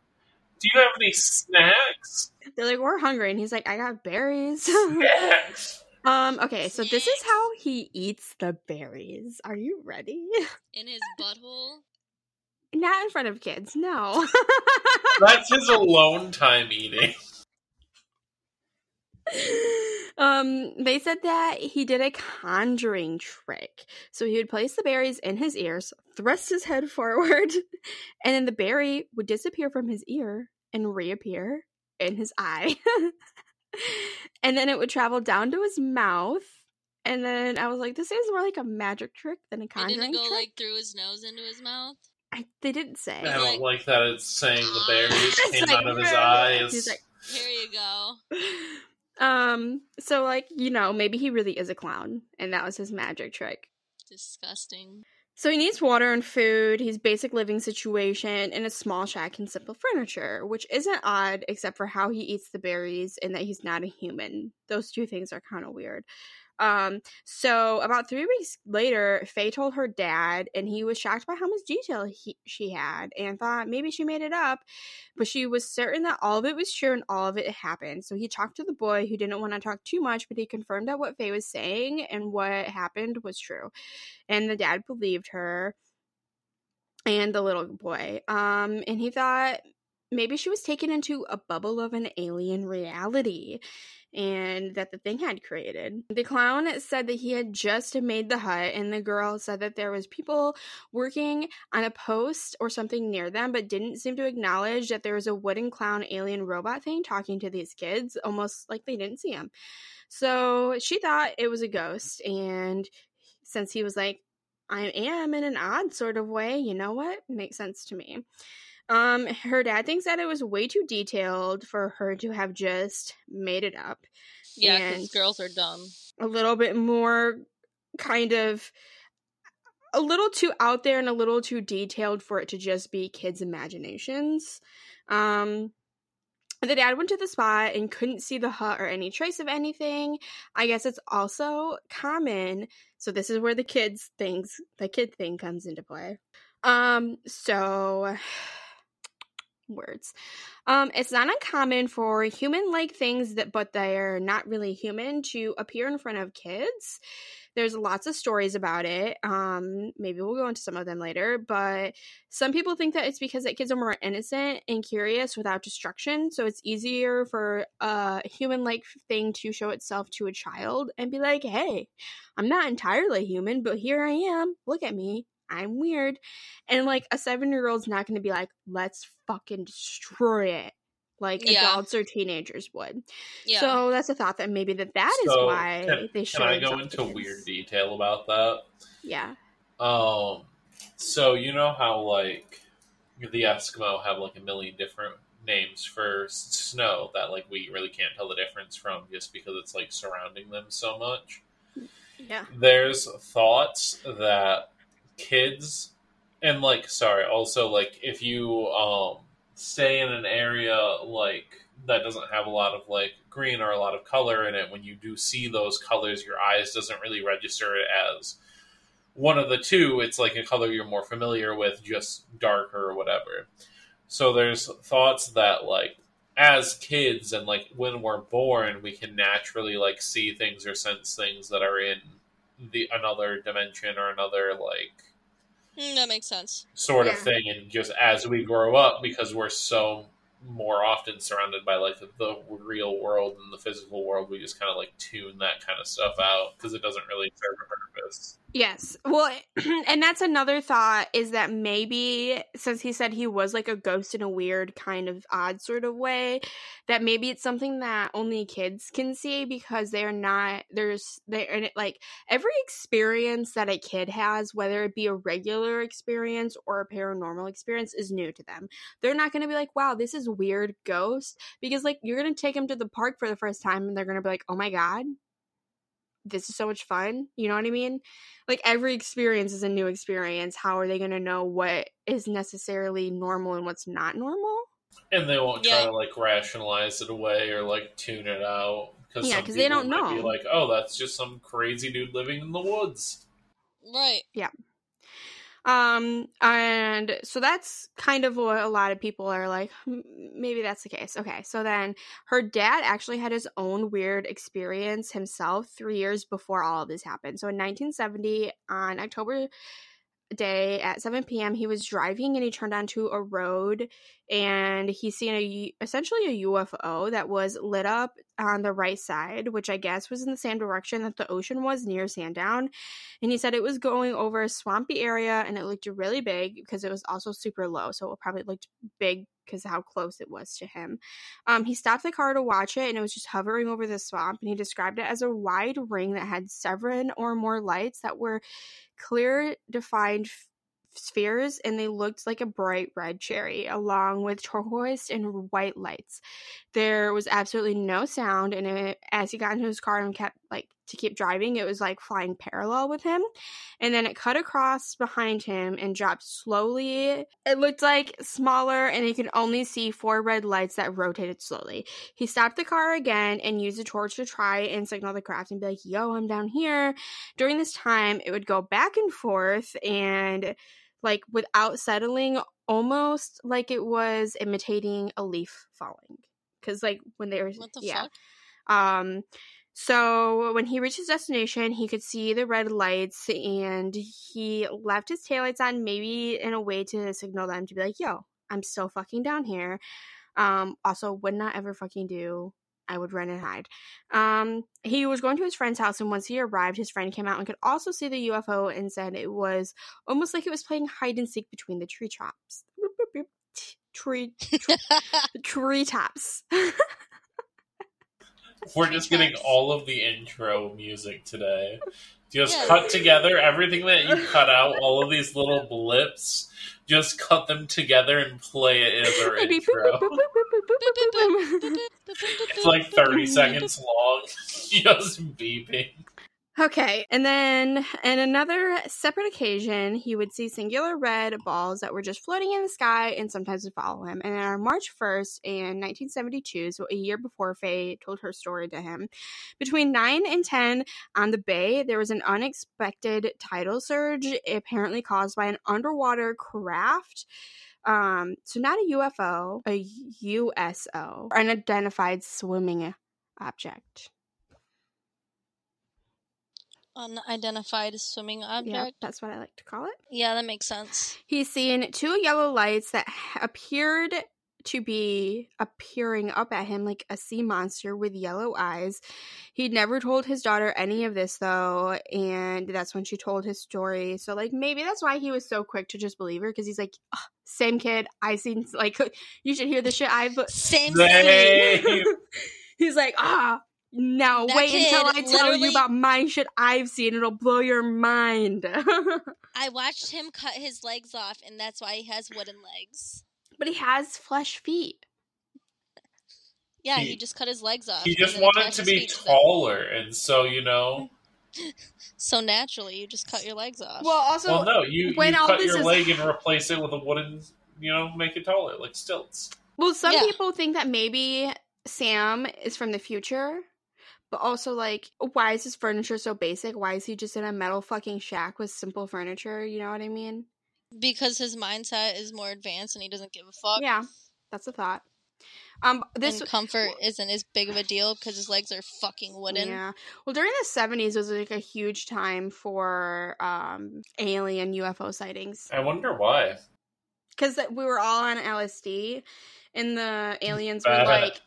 Do you have any snacks? they're like, we're hungry, and he's like, I got berries. Snacks. Um, okay, so this is how he eats the berries. Are you ready? In his butthole? Not in front of kids, no. That's his alone time eating. Um, they said that he did a conjuring trick. So he would place the berries in his ears, thrust his head forward, and then the berry would disappear from his ear and reappear in his eye. and then it would travel down to his mouth. And then I was like, this is more like a magic trick than a And conjuring did it go trick. like through his nose into his mouth? I, they didn't say. I don't like that it's saying the berries came like, out of his eyes. He's like, Here you go. Um, so like, you know, maybe he really is a clown and that was his magic trick. Disgusting. So he needs water and food, his basic living situation, and a small shack and simple furniture, which isn't odd except for how he eats the berries and that he's not a human. Those two things are kind of weird. Um, so about three weeks later, Faye told her dad, and he was shocked by how much detail he, she had and thought maybe she made it up, but she was certain that all of it was true and all of it happened. So he talked to the boy who didn't want to talk too much, but he confirmed that what Faye was saying and what happened was true. And the dad believed her and the little boy. Um, and he thought maybe she was taken into a bubble of an alien reality and that the thing had created. The clown said that he had just made the hut and the girl said that there was people working on a post or something near them but didn't seem to acknowledge that there was a wooden clown alien robot thing talking to these kids almost like they didn't see him. So she thought it was a ghost and since he was like I am in an odd sort of way, you know what? Makes sense to me. Um, her dad thinks that it was way too detailed for her to have just made it up. Yeah, because girls are dumb. A little bit more kind of a little too out there and a little too detailed for it to just be kids' imaginations. Um, the dad went to the spot and couldn't see the hut or any trace of anything. I guess it's also common. So this is where the kids things, the kid thing comes into play. Um, so words. Um, it's not uncommon for human-like things that, but they're not really human, to appear in front of kids. There's lots of stories about it. Um, maybe we'll go into some of them later, but some people think that it's because that kids are more innocent and curious without destruction, so it's easier for a human-like thing to show itself to a child and be like, "Hey, I'm not entirely human, but here I am. Look at me. I'm weird. And like a seven year old's not going to be like, let's fucking destroy it like yeah. adults or teenagers would. Yeah. So that's a thought that maybe that that so is why can, they show. Can I go into weird detail about that? Yeah. Um. So you know how like the Eskimo have like a million different names for snow that like we really can't tell the difference from just because it's like surrounding them so much. Yeah. There's thoughts that kids and like sorry also like if you um stay in an area like that doesn't have a lot of like green or a lot of color in it when you do see those colors your eyes doesn't really register it as one of the two. It's like a color you're more familiar with just darker or whatever. So there's thoughts that like as kids and like when we're born we can naturally like see things or sense things that are in the another dimension or another like mm, that makes sense. sort of thing and just as we grow up because we're so more often surrounded by like the, the real world and the physical world we just kind of like tune that kind of stuff out because it doesn't really serve a purpose Yes. Well, and that's another thought is that maybe since he said he was like a ghost in a weird kind of odd sort of way, that maybe it's something that only kids can see because they're not there's they like every experience that a kid has, whether it be a regular experience or a paranormal experience is new to them. They're not going to be like, "Wow, this is weird ghost," because like you're going to take them to the park for the first time and they're going to be like, "Oh my god, this is so much fun. You know what I mean? Like every experience is a new experience. How are they going to know what is necessarily normal and what's not normal? And they won't yeah. try to like rationalize it away or like tune it out because yeah, because they don't know. Be like, oh, that's just some crazy dude living in the woods. Right. Yeah. Um, and so that's kind of what a lot of people are like, maybe that's the case. Okay, so then her dad actually had his own weird experience himself three years before all of this happened. So in 1970, on October day at 7 p.m. he was driving and he turned onto a road and he seen a essentially a UFO that was lit up on the right side, which I guess was in the same direction that the ocean was near Sandown. And he said it was going over a swampy area and it looked really big because it was also super low, so it probably looked big because how close it was to him. Um, he stopped the car to watch it and it was just hovering over the swamp. And he described it as a wide ring that had seven or more lights that were clear, defined spheres and they looked like a bright red cherry along with turquoise and white lights there was absolutely no sound and it, as he got into his car and kept like to keep driving it was like flying parallel with him. And then it cut across behind him and dropped slowly. It looked like smaller and he could only see four red lights that rotated slowly. He stopped the car again and used a torch to try and signal the craft and be like yo i'm down here. During this time it would go back and forth and like without settling almost like it was imitating a leaf falling. Because like when they were the yeah. fuck? um so when he reached his destination he could see the red lights and he left his taillights on maybe in a way to signal them to be like yo I'm still fucking down here. Um, also, would not ever fucking do. I would run and hide. Um, he was going to his friend's house, and once he arrived, his friend came out and could also see the UFO and said it was almost like it was playing hide and seek between the tree tops. Tree, tree, tree tops. We're just getting all of the intro music today. Just Yes. cut together everything that you cut out, all of these little blips, just cut them together and play it as our intro. It's like 30 seconds long, just beeping. Okay, and then in another separate occasion, he would see singular red balls that were just floating in the sky and sometimes would follow him. And on March 1st in 1972, so a year before Faye told her story to him, between 9 and 10 on the bay, there was an unexpected tidal surge, apparently caused by an underwater craft. Um, so not a UFO, a USO, an unidentified swimming object. Unidentified swimming object. Yeah, object. that's what I like to call it. Yeah, that makes sense. He's seen two yellow lights that appeared to be appearing up at him like a sea monster with yellow eyes. He'd never told his daughter any of this though, and that's when she told his story. So like maybe that's why he was so quick to just believe her because he's like, "Ugh, same kid. I seen like you should hear the shit I've. Same Same. thing. He's like, ah. Now That wait until I tell you about my shit I've seen. It'll blow your mind. I watched him cut his legs off, and that's why he has wooden legs. but he has flesh feet. Yeah, he, He- just cut his legs off. He just wanted to be feet them. taller, and so, you know. So naturally, you just cut your legs off. Well, also, Well, no, you, when you all cut this your is- leg and replace it with a wooden, you know, make it taller, like stilts. well, some Yeah. people think that maybe Sam is from the future, but also like, why is his furniture so basic? Why is he just in a metal fucking shack with simple furniture? You know what I mean? because his mindset is more advanced and he doesn't give a fuck. Yeah, that's a thought. Um, this and comfort isn't as big of a deal because his legs are fucking wooden. Yeah. Well, during the seventies was like a huge time for um alien UFO sightings I wonder why. because we were all on LSD, and the aliens were like,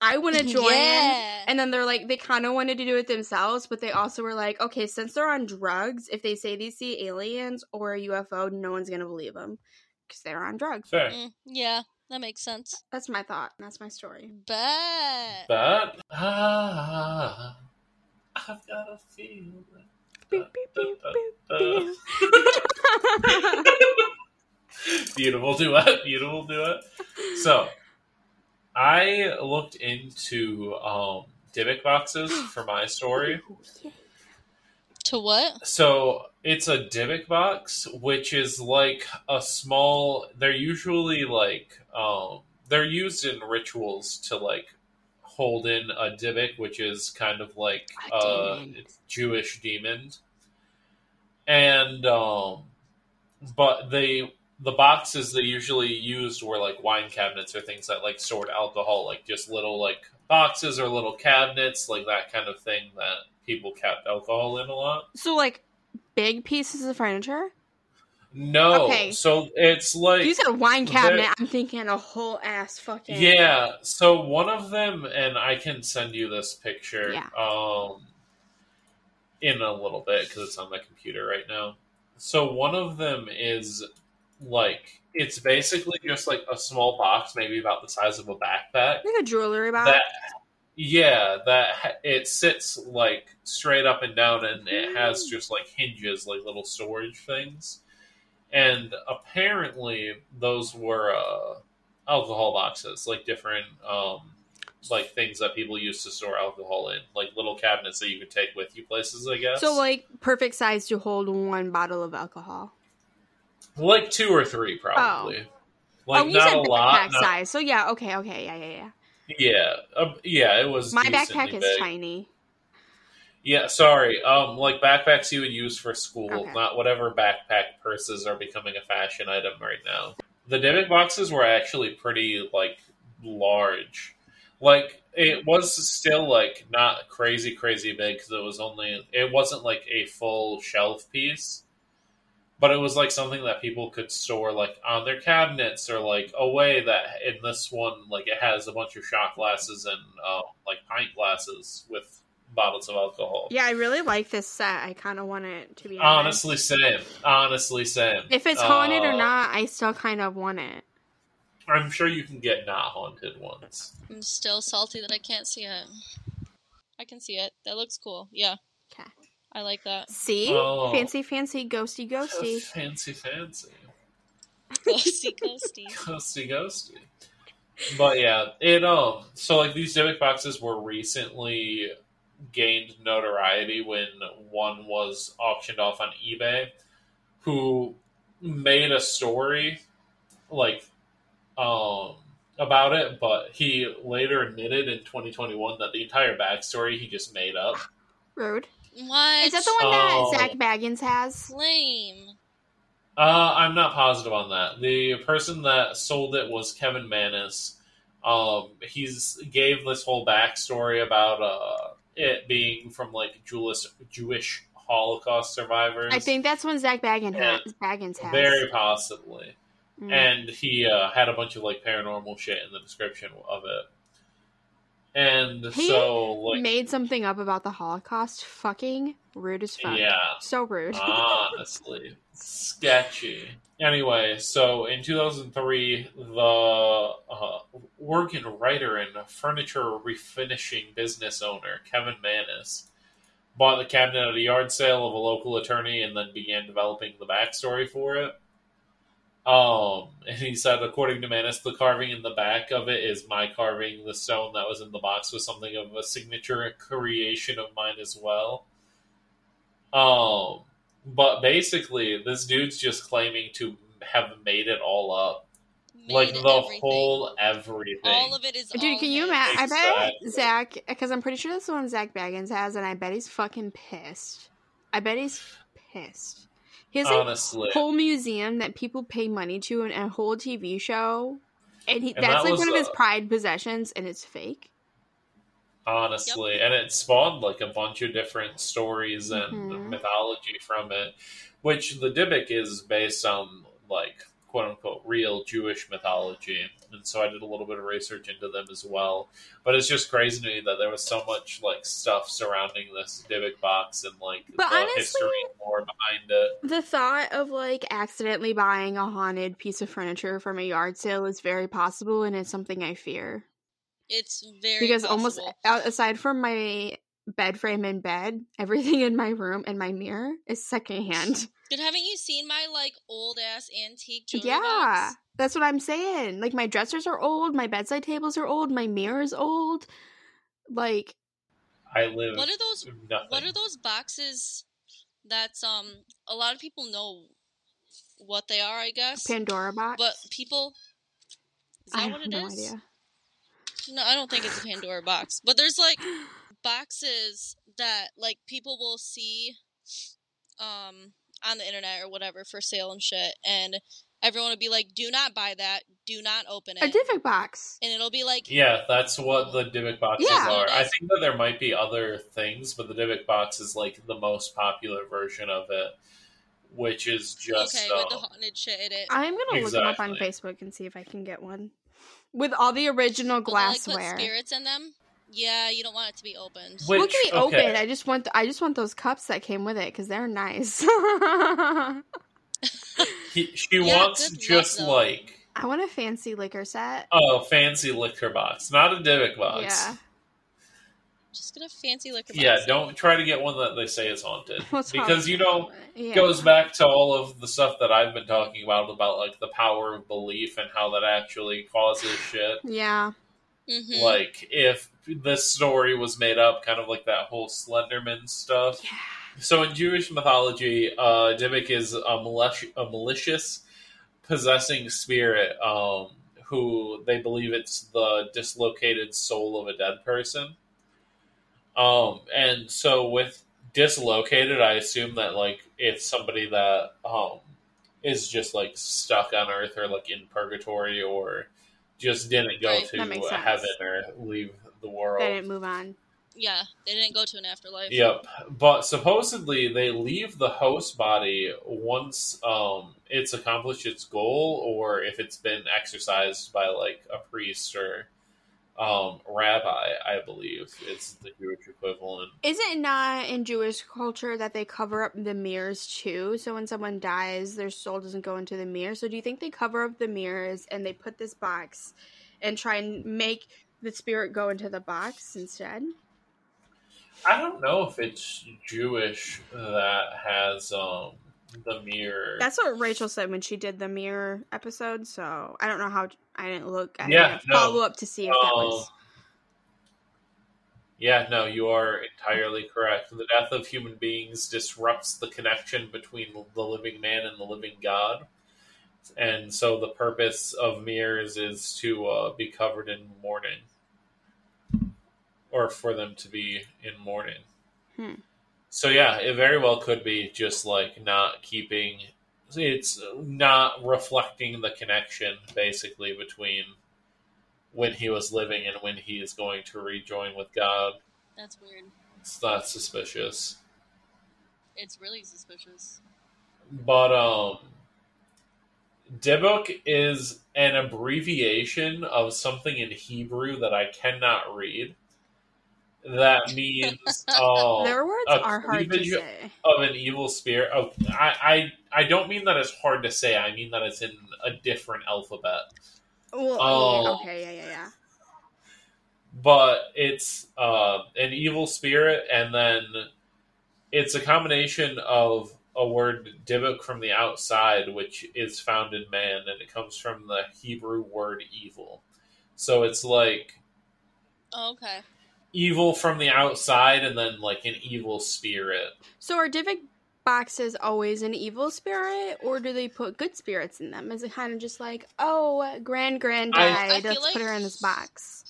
"I want to join." Yeah. And then they're like, they kind of wanted to do it themselves, but they also were like, okay, since they're on drugs, if they say they see aliens or a UFO, no one's gonna believe them because they're on drugs. Fair. Mm, yeah, that makes sense. That's my thought. That's my story. Bet. But ah, I've got a feeling. Beep, beep, beep, beep, beautiful duet, beautiful duet. So, I looked into um, Dybbuk boxes for my story. To what? So it's a Dybbuk box, which is like a small. They're usually like um, they're used in rituals to like hold in a Dybbuk, which is kind of like A uh, demon. it's Jewish demon. And um, but they the boxes they usually used were like wine cabinets or things that like stored alcohol, like just little like boxes or little cabinets, like that kind of thing that people kept alcohol in a lot. So, like, big pieces of furniture? No. Okay. So it's like you said wine cabinet. I'm thinking a whole ass fucking. Yeah. So one of them and I can send you this picture Yeah. um in a little bit cuz it's on my computer right now. So one of them is like it's basically just like a small box maybe about the size of a backpack. Like a jewelry box. That yeah, that it sits like straight up and down and it has just like hinges like little storage things. and apparently those were uh, alcohol boxes, like different um, like things that people used to store alcohol in, like little cabinets that you could take with you places. I guess. So, like, perfect size to hold one bottle of alcohol. Like two or three, probably. Like oh, you not said a lot. backpack not- size. So, yeah, okay, okay, yeah, yeah, yeah. yeah, um, yeah. It was My backpack is big. tiny. Yeah, sorry. Um, like backpacks you would use for school, Okay. not whatever backpack purses are becoming a fashion item right now. The Dybbuk boxes were actually pretty like large. Like it was still like not crazy crazy big because it was only it wasn't like a full shelf piece. But it was like something that people could store like on their cabinets or like away that in this one like it has a bunch of shot glasses and uh, like pint glasses with bottles of alcohol. Yeah, I really like this set. I kind of want it to be honestly same. Honestly same. If it's haunted Uh, or not, I still kind of want it. I'm sure you can get not haunted ones. I'm still salty that I can't see it. I can see it. That looks cool. Yeah. 'Kay. I like that. See, Oh. fancy, fancy, ghosty, ghosty. fancy, fancy. Ghosty, ghosty. ghosty ghosty. But yeah, it um so like these Dybbuk boxes were recently gained notoriety when one was auctioned off on eBay who made a story like um about it, but he later admitted in 2021 that the entire backstory he just made up. Rude. What? Is that the one Oh. that Zak Bagans has? Lame. Uh, I'm not positive on that. The person that sold it was Kevin Mannis. Um, he's gave this whole backstory about uh, it being from like Jewish Jewish Holocaust survivors. I think that's one Zak Bagans, Yeah. has. Bagans has. very possibly, Mm. and he uh, had a bunch of like paranormal shit in the description of it. And He so, like, Made something up about the Holocaust. Fucking rude as fuck. yeah, So rude. honestly sketchy anyway so in 2003 the uh, oregon writer and furniture refinishing business owner kevin mannis bought the cabinet at a yard sale of a local attorney and then began developing the backstory for it um, and he said, according to Mannis, the carving in the back of it is my carving. The stone that was in the box was something of a signature creation of mine as well. Um, but basically, this dude's just claiming to have made it all up, Made like the everything. whole everything. All of it is. Dude, all can you his. imagine? I bet Zak, because I'm pretty sure that's the one Zak Bagans has, and I bet he's fucking pissed. I bet he's pissed. He has like honestly, whole museum that people pay money to and a whole TV show, and he, And that's that like was, one of his pride possessions, and it's fake. honestly, and it spawned like a bunch of different stories and Mhm. mythology from it, which the Dybbuk is based on like quote unquote real Jewish mythology, and so I did a little bit of research into them as well. But it's just crazy to me that there was so much like stuff surrounding this Dybbuk box and like But the honestly- history and lore behind it. The thought of like accidentally buying a haunted piece of furniture from a yard sale is very possible, and it's something I fear It's very because possible. almost aside from my bed frame and bed, everything in my room and my mirror is secondhand. Dude, haven't you seen my like old ass antique jewelry yeah, box? that's what I'm saying. Like my dressers are old, my bedside tables are old, my mirror is old. Like I live What are those? nothing. What are those boxes? That's um. A lot of people know what they are, I guess. Pandora box. But people. Is that I what have it is? no idea. No, I don't think it's a Pandora box. But there's like boxes that like people will see um on the internet or whatever for sale and shit and everyone would be like do not buy that do not open it A different box. and it'll be like Yeah, that's what the Dybbuk boxes Yeah. are. I think that there might be other things, but the Dybbuk box is like the most popular version of it, which is just okay uh, with the haunted shit in it I'm gonna look them up on Facebook and see if I can get one with all the original Will they, like, glassware. spirits in them yeah you don't want it to be opened Wait, Look at me okay. open. I just want I just want those cups that came with it because they're nice. he, she Yeah, wants good luck, just though. like I want a fancy liquor set. Oh, fancy liquor box, not a Dybbuk box. Yeah. just get a fancy liquor box Yeah, don't try to get one that they say is haunted What's wrong because you know Yeah. goes back to all of the stuff that I've been talking about about like the power of belief and how that actually causes shit. Yeah. hmm Like if this story was made up, kind of like that whole Slenderman stuff. Yeah. So in Jewish mythology, uh, is a, malici- a malicious, possessing spirit um, who they believe it's the dislocated soul of a dead person. Um, and so with dislocated, I assume that like it's somebody that um, is just like stuck on Earth or like in purgatory or just didn't go Right, to makes sense. heaven or leave the world. They didn't move on. Yeah, they didn't go to an afterlife. Yep, but supposedly they leave the host body once um, it's accomplished its goal, or if it's been exercised by like a priest or um, rabbi. I believe it's the Jewish equivalent. Is it not in Jewish culture that they cover up the mirrors too? So when someone dies, their soul doesn't go into the mirror. So do you think they cover up the mirrors and they put this box and try and make the spirit go into the box instead? I don't know if it's Jewish that has um the mirror. That's what Rachel said when she did the mirror episode. So I don't know how I didn't look. I Yeah, didn't no. follow up to see if that was. Oh. Yeah, no, you are entirely correct. The death of human beings disrupts the connection between the living man and the living God. And so the purpose of mirrors is to uh, be covered in mourning. Or for them to be in mourning. Hmm. So yeah, it very well could be just like not keeping it's not reflecting the connection basically between when he was living and when he is going to rejoin with God. That's weird. It's not suspicious. It's really suspicious. But um Dybbuk is an abbreviation of something in Hebrew that I cannot read. That means um, Their words a are hard to say. of an evil spirit. Oh, I, I I don't mean that it's hard to say. I mean that it's in a different alphabet. Well, Oh. okay, yeah, yeah, yeah. But it's uh, an evil spirit, and then it's a combination of a word dibuk from the outside, which is found in man, and it comes from the Hebrew word evil. So it's like Oh, okay. evil from the outside, and then like an evil spirit. So are Dybbuk boxes always an evil spirit, or do they put good spirits in them? Is it kind of just like, oh, grand grand I- died, I feel let's put her in this box?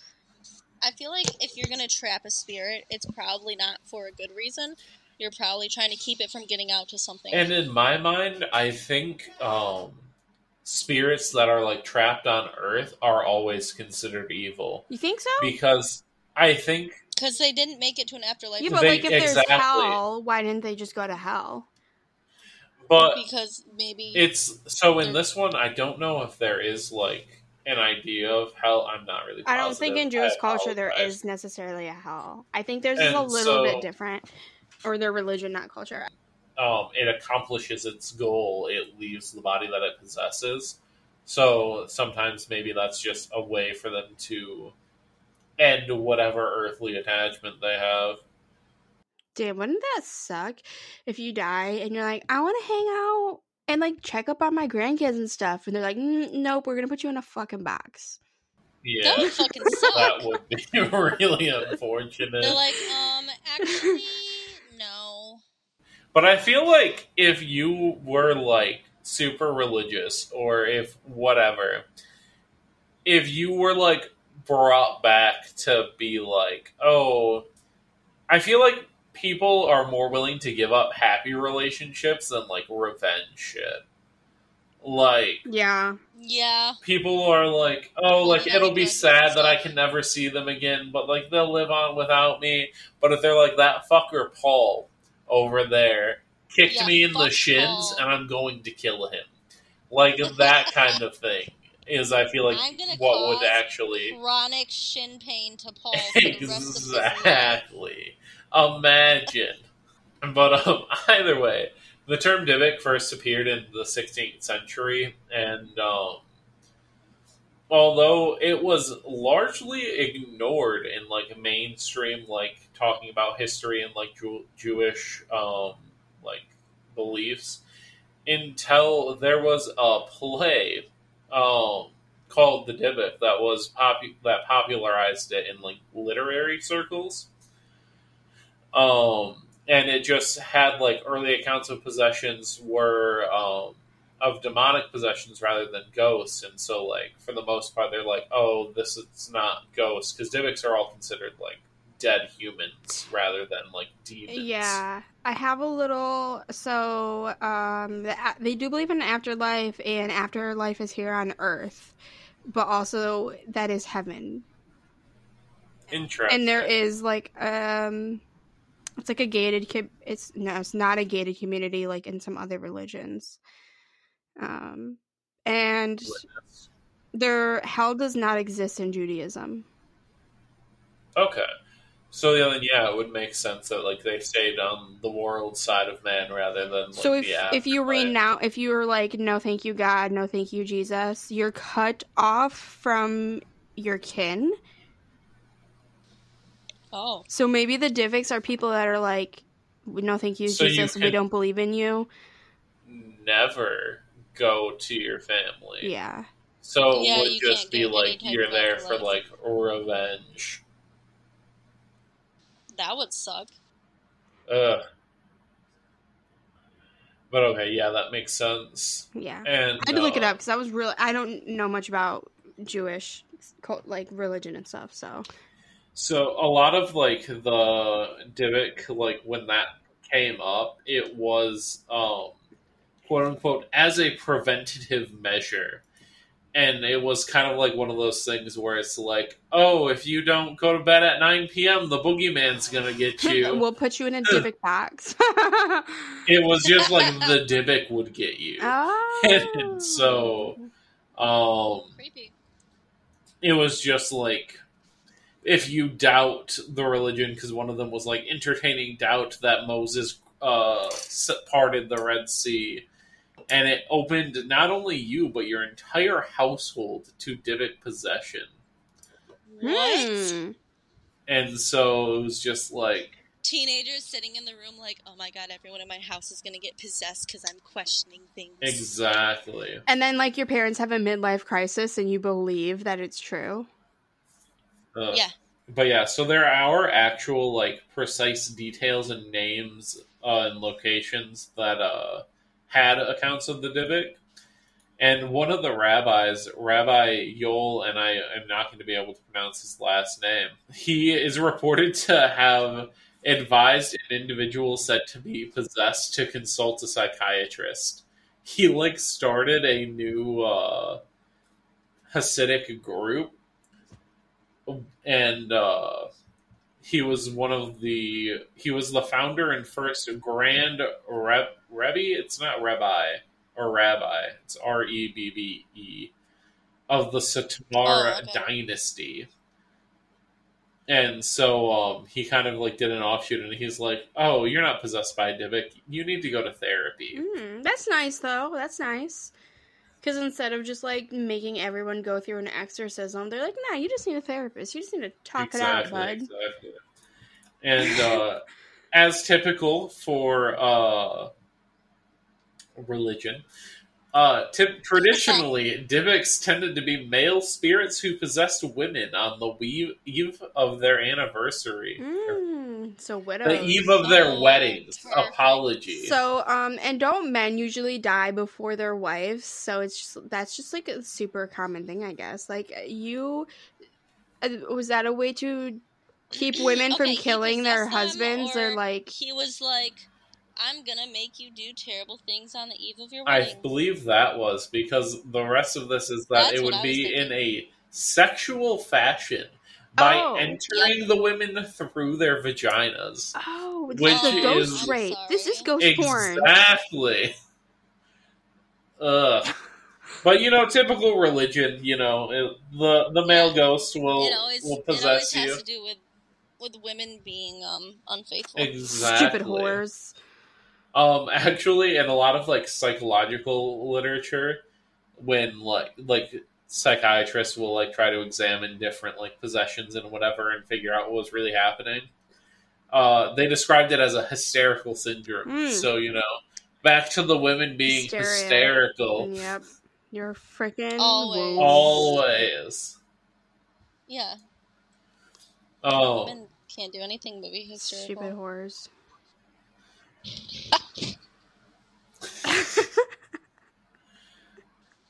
I feel like if you're gonna trap a spirit, it's probably not for a good reason. You're probably trying to keep it from getting out to something. And in my mind, I think um, spirits that are like trapped on Earth are always considered evil You think so? because I think Because they didn't make it to an afterlife. yeah, but they- like if there's hell, why didn't they just go to hell? but because maybe it's so in this one I don't know if there is like an idea of hell. I'm not really. I don't think in Jewish culture there is necessarily a hell. I think theirs is a little so- bit different, or their religion, not culture. um, it accomplishes its goal, it leaves the body that it possesses. So sometimes maybe that's just a way for them to end whatever earthly attachment they have. Damn, wouldn't that suck if you die and you're like, I want to hang out and like check up on my grandkids and stuff, and they're like, "Mm, Nope, we're gonna put you in a fucking box. Yeah, that would fucking suck. that would be really unfortunate. They're like, um, actually, no. But I feel like if you were like super religious or if whatever, if you were like brought back to be like, oh, I feel like people are more willing to give up happy relationships than like revenge shit. Like, Yeah, Yeah, people are like, oh, like Yeah, it'll be sad that I can never see them again, but like they'll live on without me. But if they're like that fucker Paul over there kicked Yeah, me in the shins and I'm going to kill him, like that kind of thing is I feel like what would actually chronic shin pain to Paul for the rest of his life. exactly imagine. But um, either way, the term Dybbuk first appeared in the 16th century, and um, although it was largely ignored in like mainstream, like talking about history and like Jew- Jewish um, like beliefs, until there was a play um, called the Dybbuk that was popu- that popularized it in like literary circles. Um, and it just had like early accounts of possessions were um, of demonic possessions rather than ghosts, and so like for the most part they're like, oh, this is not ghosts because Dybbuk's are all considered like dead humans rather than like demons. yeah. I have a little. So, um, the, they do believe in an afterlife, and afterlife is here on Earth, but also that is heaven. Interesting. and there is like um it's like a gated it's no it's not a gated community like in some other religions um and Witness. their hell does not exist in judaism. Okay. So yeah, then yeah, it would make sense that like they stayed on the world side of man rather than like, so if the if you renounce if you were like no thank you god. No thank you jesus you're cut off from your kin. Oh, so maybe the dybbuks are people that are like no thank you So you jesus we don't believe in you. Never go to your family. yeah So Yeah, it would just be like you're there for like revenge. that would suck. Ugh. But okay, yeah, that makes sense. yeah And I had to look it uh, up because I was really I don't know much about Jewish cult, like religion and stuff. So So a lot of like the Dybbuk, like when that came up, it was um, quote unquote as a preventative measure. And it was kind of like one of those things where it's like, oh, if you don't go to bed at 9 p.m., the boogeyman's going to get you. we'll put you in a Dybbuk box. it was just like the Dybbuk would get you. oh. And so, um, Creepy. it was just like if you doubt the religion because one of them was like entertaining doubt that moses uh parted the red sea and it opened not only you but your entire household to dybbuk possession What? Hmm. and so it was just like Teenagers sitting in the room like, oh my god, everyone in my house is gonna get possessed because I'm questioning things. exactly And then like your parents have a midlife crisis and you believe that it's true. Uh, Yeah. But yeah, so there are actual like precise details and names uh, and locations that uh, had accounts of the Dybbuk. And one of the rabbis, Rabbi Yoel, and I am not going to be able to pronounce his last name, he is reported to have advised an individual said to be possessed to consult a psychiatrist. He like started a new uh, Hasidic group and uh, he was one of the he was the founder and first grand Reb, Rebbe. It's not Rabbi or Rabbi. It's R E B B E of the Satmar Oh, okay. dynasty. And so um, he kind of like did an offshoot, and he's like, "Oh, you're not possessed by a Dybbuk. You need to go to therapy." Mm, that's nice though. That's nice. Because instead of just like making everyone go through an exorcism, they're like, "Nah, you just need a therapist. You just need to talk it out, bud." Exactly. And uh, as typical for uh, religion, uh, tip, traditionally, Dybbuks tended to be male spirits who possessed women on the eve, eve of their anniversary. Mm, so widows. The eve of their Oh, weddings. perfect. Apology. So, um, and don't men usually die before their wives? So it's just that's just like a super common thing, I guess. Like you, uh, was that a way to keep women from Okay, he killing their husbands, or, or like? He was like, I'm gonna make you do terrible things on the eve of your wedding. I believe that was because the rest of this is that That's it would be thinking. in a sexual fashion by Oh. entering the women through their vaginas. Oh, this Which is the ghost is- rape. This is I'm ghost porn. Exactly. Ugh. But you know, typical religion. You know, it, the the male ghost will it always, will it always possess has you. to do with with women being um unfaithful. Exactly. Stupid whores. Um, actually, in a lot of like psychological literature, when like like psychiatrists will like try to examine different like possessions and whatever and figure out what was really happening, uh, they described it as a hysterical syndrome. Mm. So you know, back to the women being Hysteria. hysterical. Yep. You're freaking Always. Always. yeah, Oh, women can't do anything but be hysterical. Stupid whores.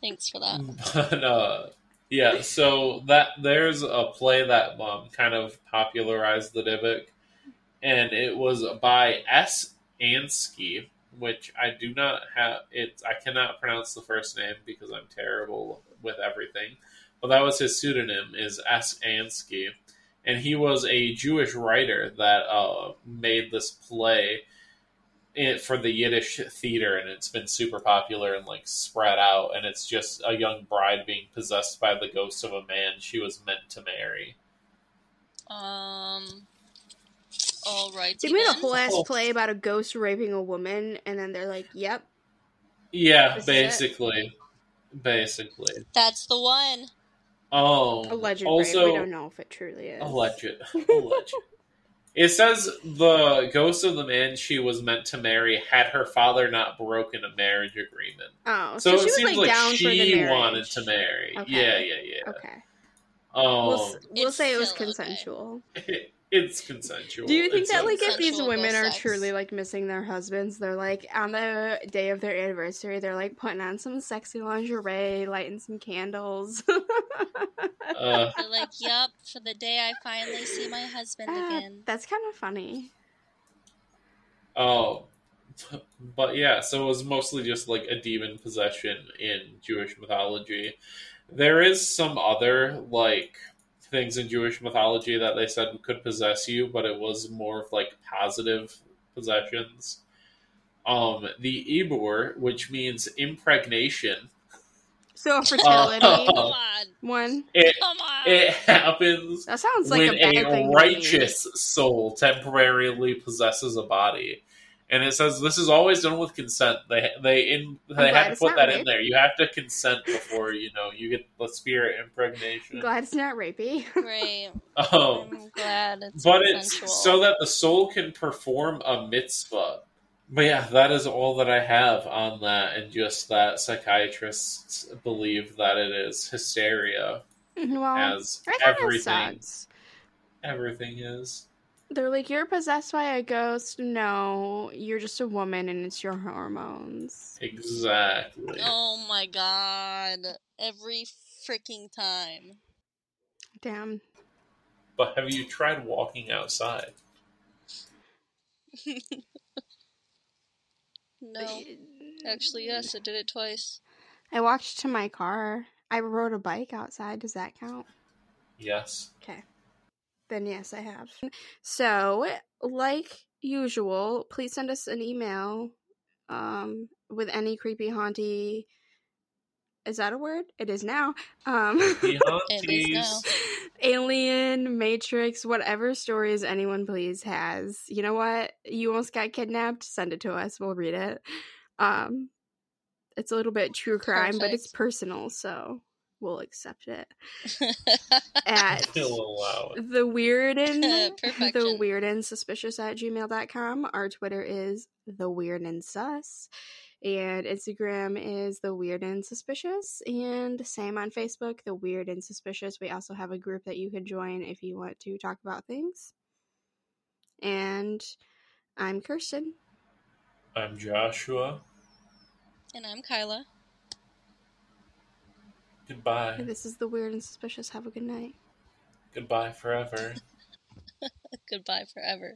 Thanks for that. but uh, yeah. So that there's a play that um, kind of popularized the Dybbuk, and it was by S. Ansky, which I do not have. It I cannot pronounce the first name because I'm terrible with everything. But that was his pseudonym is S. Ansky, and he was a Jewish writer that uh, made this play it, for the Yiddish theater, and it's been super popular and like spread out. And it's just a young bride being possessed by the ghost of a man she was meant to marry. Um. All right. They made a then. whole ass Oh. play about a ghost raping a woman, and then they're like, "Yep, Yeah, This is it? basically, basically. That's the one. Oh, alleged also rape." We don't know if it truly is. alleged, alleged. It says the ghost of the man she was meant to marry had her father not broken a marriage agreement. Oh, So, so, it was seems like, like, down for the she wanted to marry. Okay. Yeah, yeah, yeah. Okay, Um, we'll, we'll say it was consensual. okay. consensual. it's consensual. Do you think It's that like if these women are sex. truly like missing their husbands, they're like on the day of their anniversary, they're like putting on some sexy lingerie, lighting some candles. uh, They're like, "Yup, for the day I finally see my husband Ah, again." That's kind of funny. Oh, but yeah, so it was mostly just like a demon possession in Jewish mythology. There is some other like things in Jewish mythology that they said could possess you, but it was more of like positive possessions. Um, the Ibbur, which means impregnation, So a fertility Oh. Come on, one. it come on. it happens That sounds like when a bad a thing. righteous soul temporarily possesses a body. And it says this is always done with consent. They they in they had to put not that in there. You have to consent before you know you get the spirit impregnation. Glad it's not rapey. Great. Um, I'm glad it's but consensual. it's so that the soul can perform a mitzvah. But yeah, that is all that I have on that, and just that psychiatrists believe that it is hysteria, well, as everything everything is. They're like, you're possessed by a ghost. No, you're just a woman, and it's your hormones. Exactly. Oh my god. Every freaking time. Damn. But have you tried walking outside? No. Uh, Actually, yes, I did it twice. I walked to my car. I rode a bike outside. Does that count? Yes. Okay. Then yes, I have. So, like usual, please send us an email um, with any creepy haunty. Is that a word? It is now. Um, It is now. Alien, Matrix, whatever stories anyone please has. You know what? You almost got kidnapped. Send it to us. We'll read it. Um, it's a little bit true crime, but it's personal, so we'll accept it. At He'll the weird and the Perfection. weird and suspicious at gmail.com. Our Twitter is the weird and sus. And Instagram is the weird and suspicious. And same on Facebook, the weird and suspicious. We also have a group that you can join if you want to talk about things. And I'm Kirsten. I'm Joshua. and I'm Kyla. Goodbye. This is the weird and suspicious. Have a good night. Goodbye forever. Goodbye forever.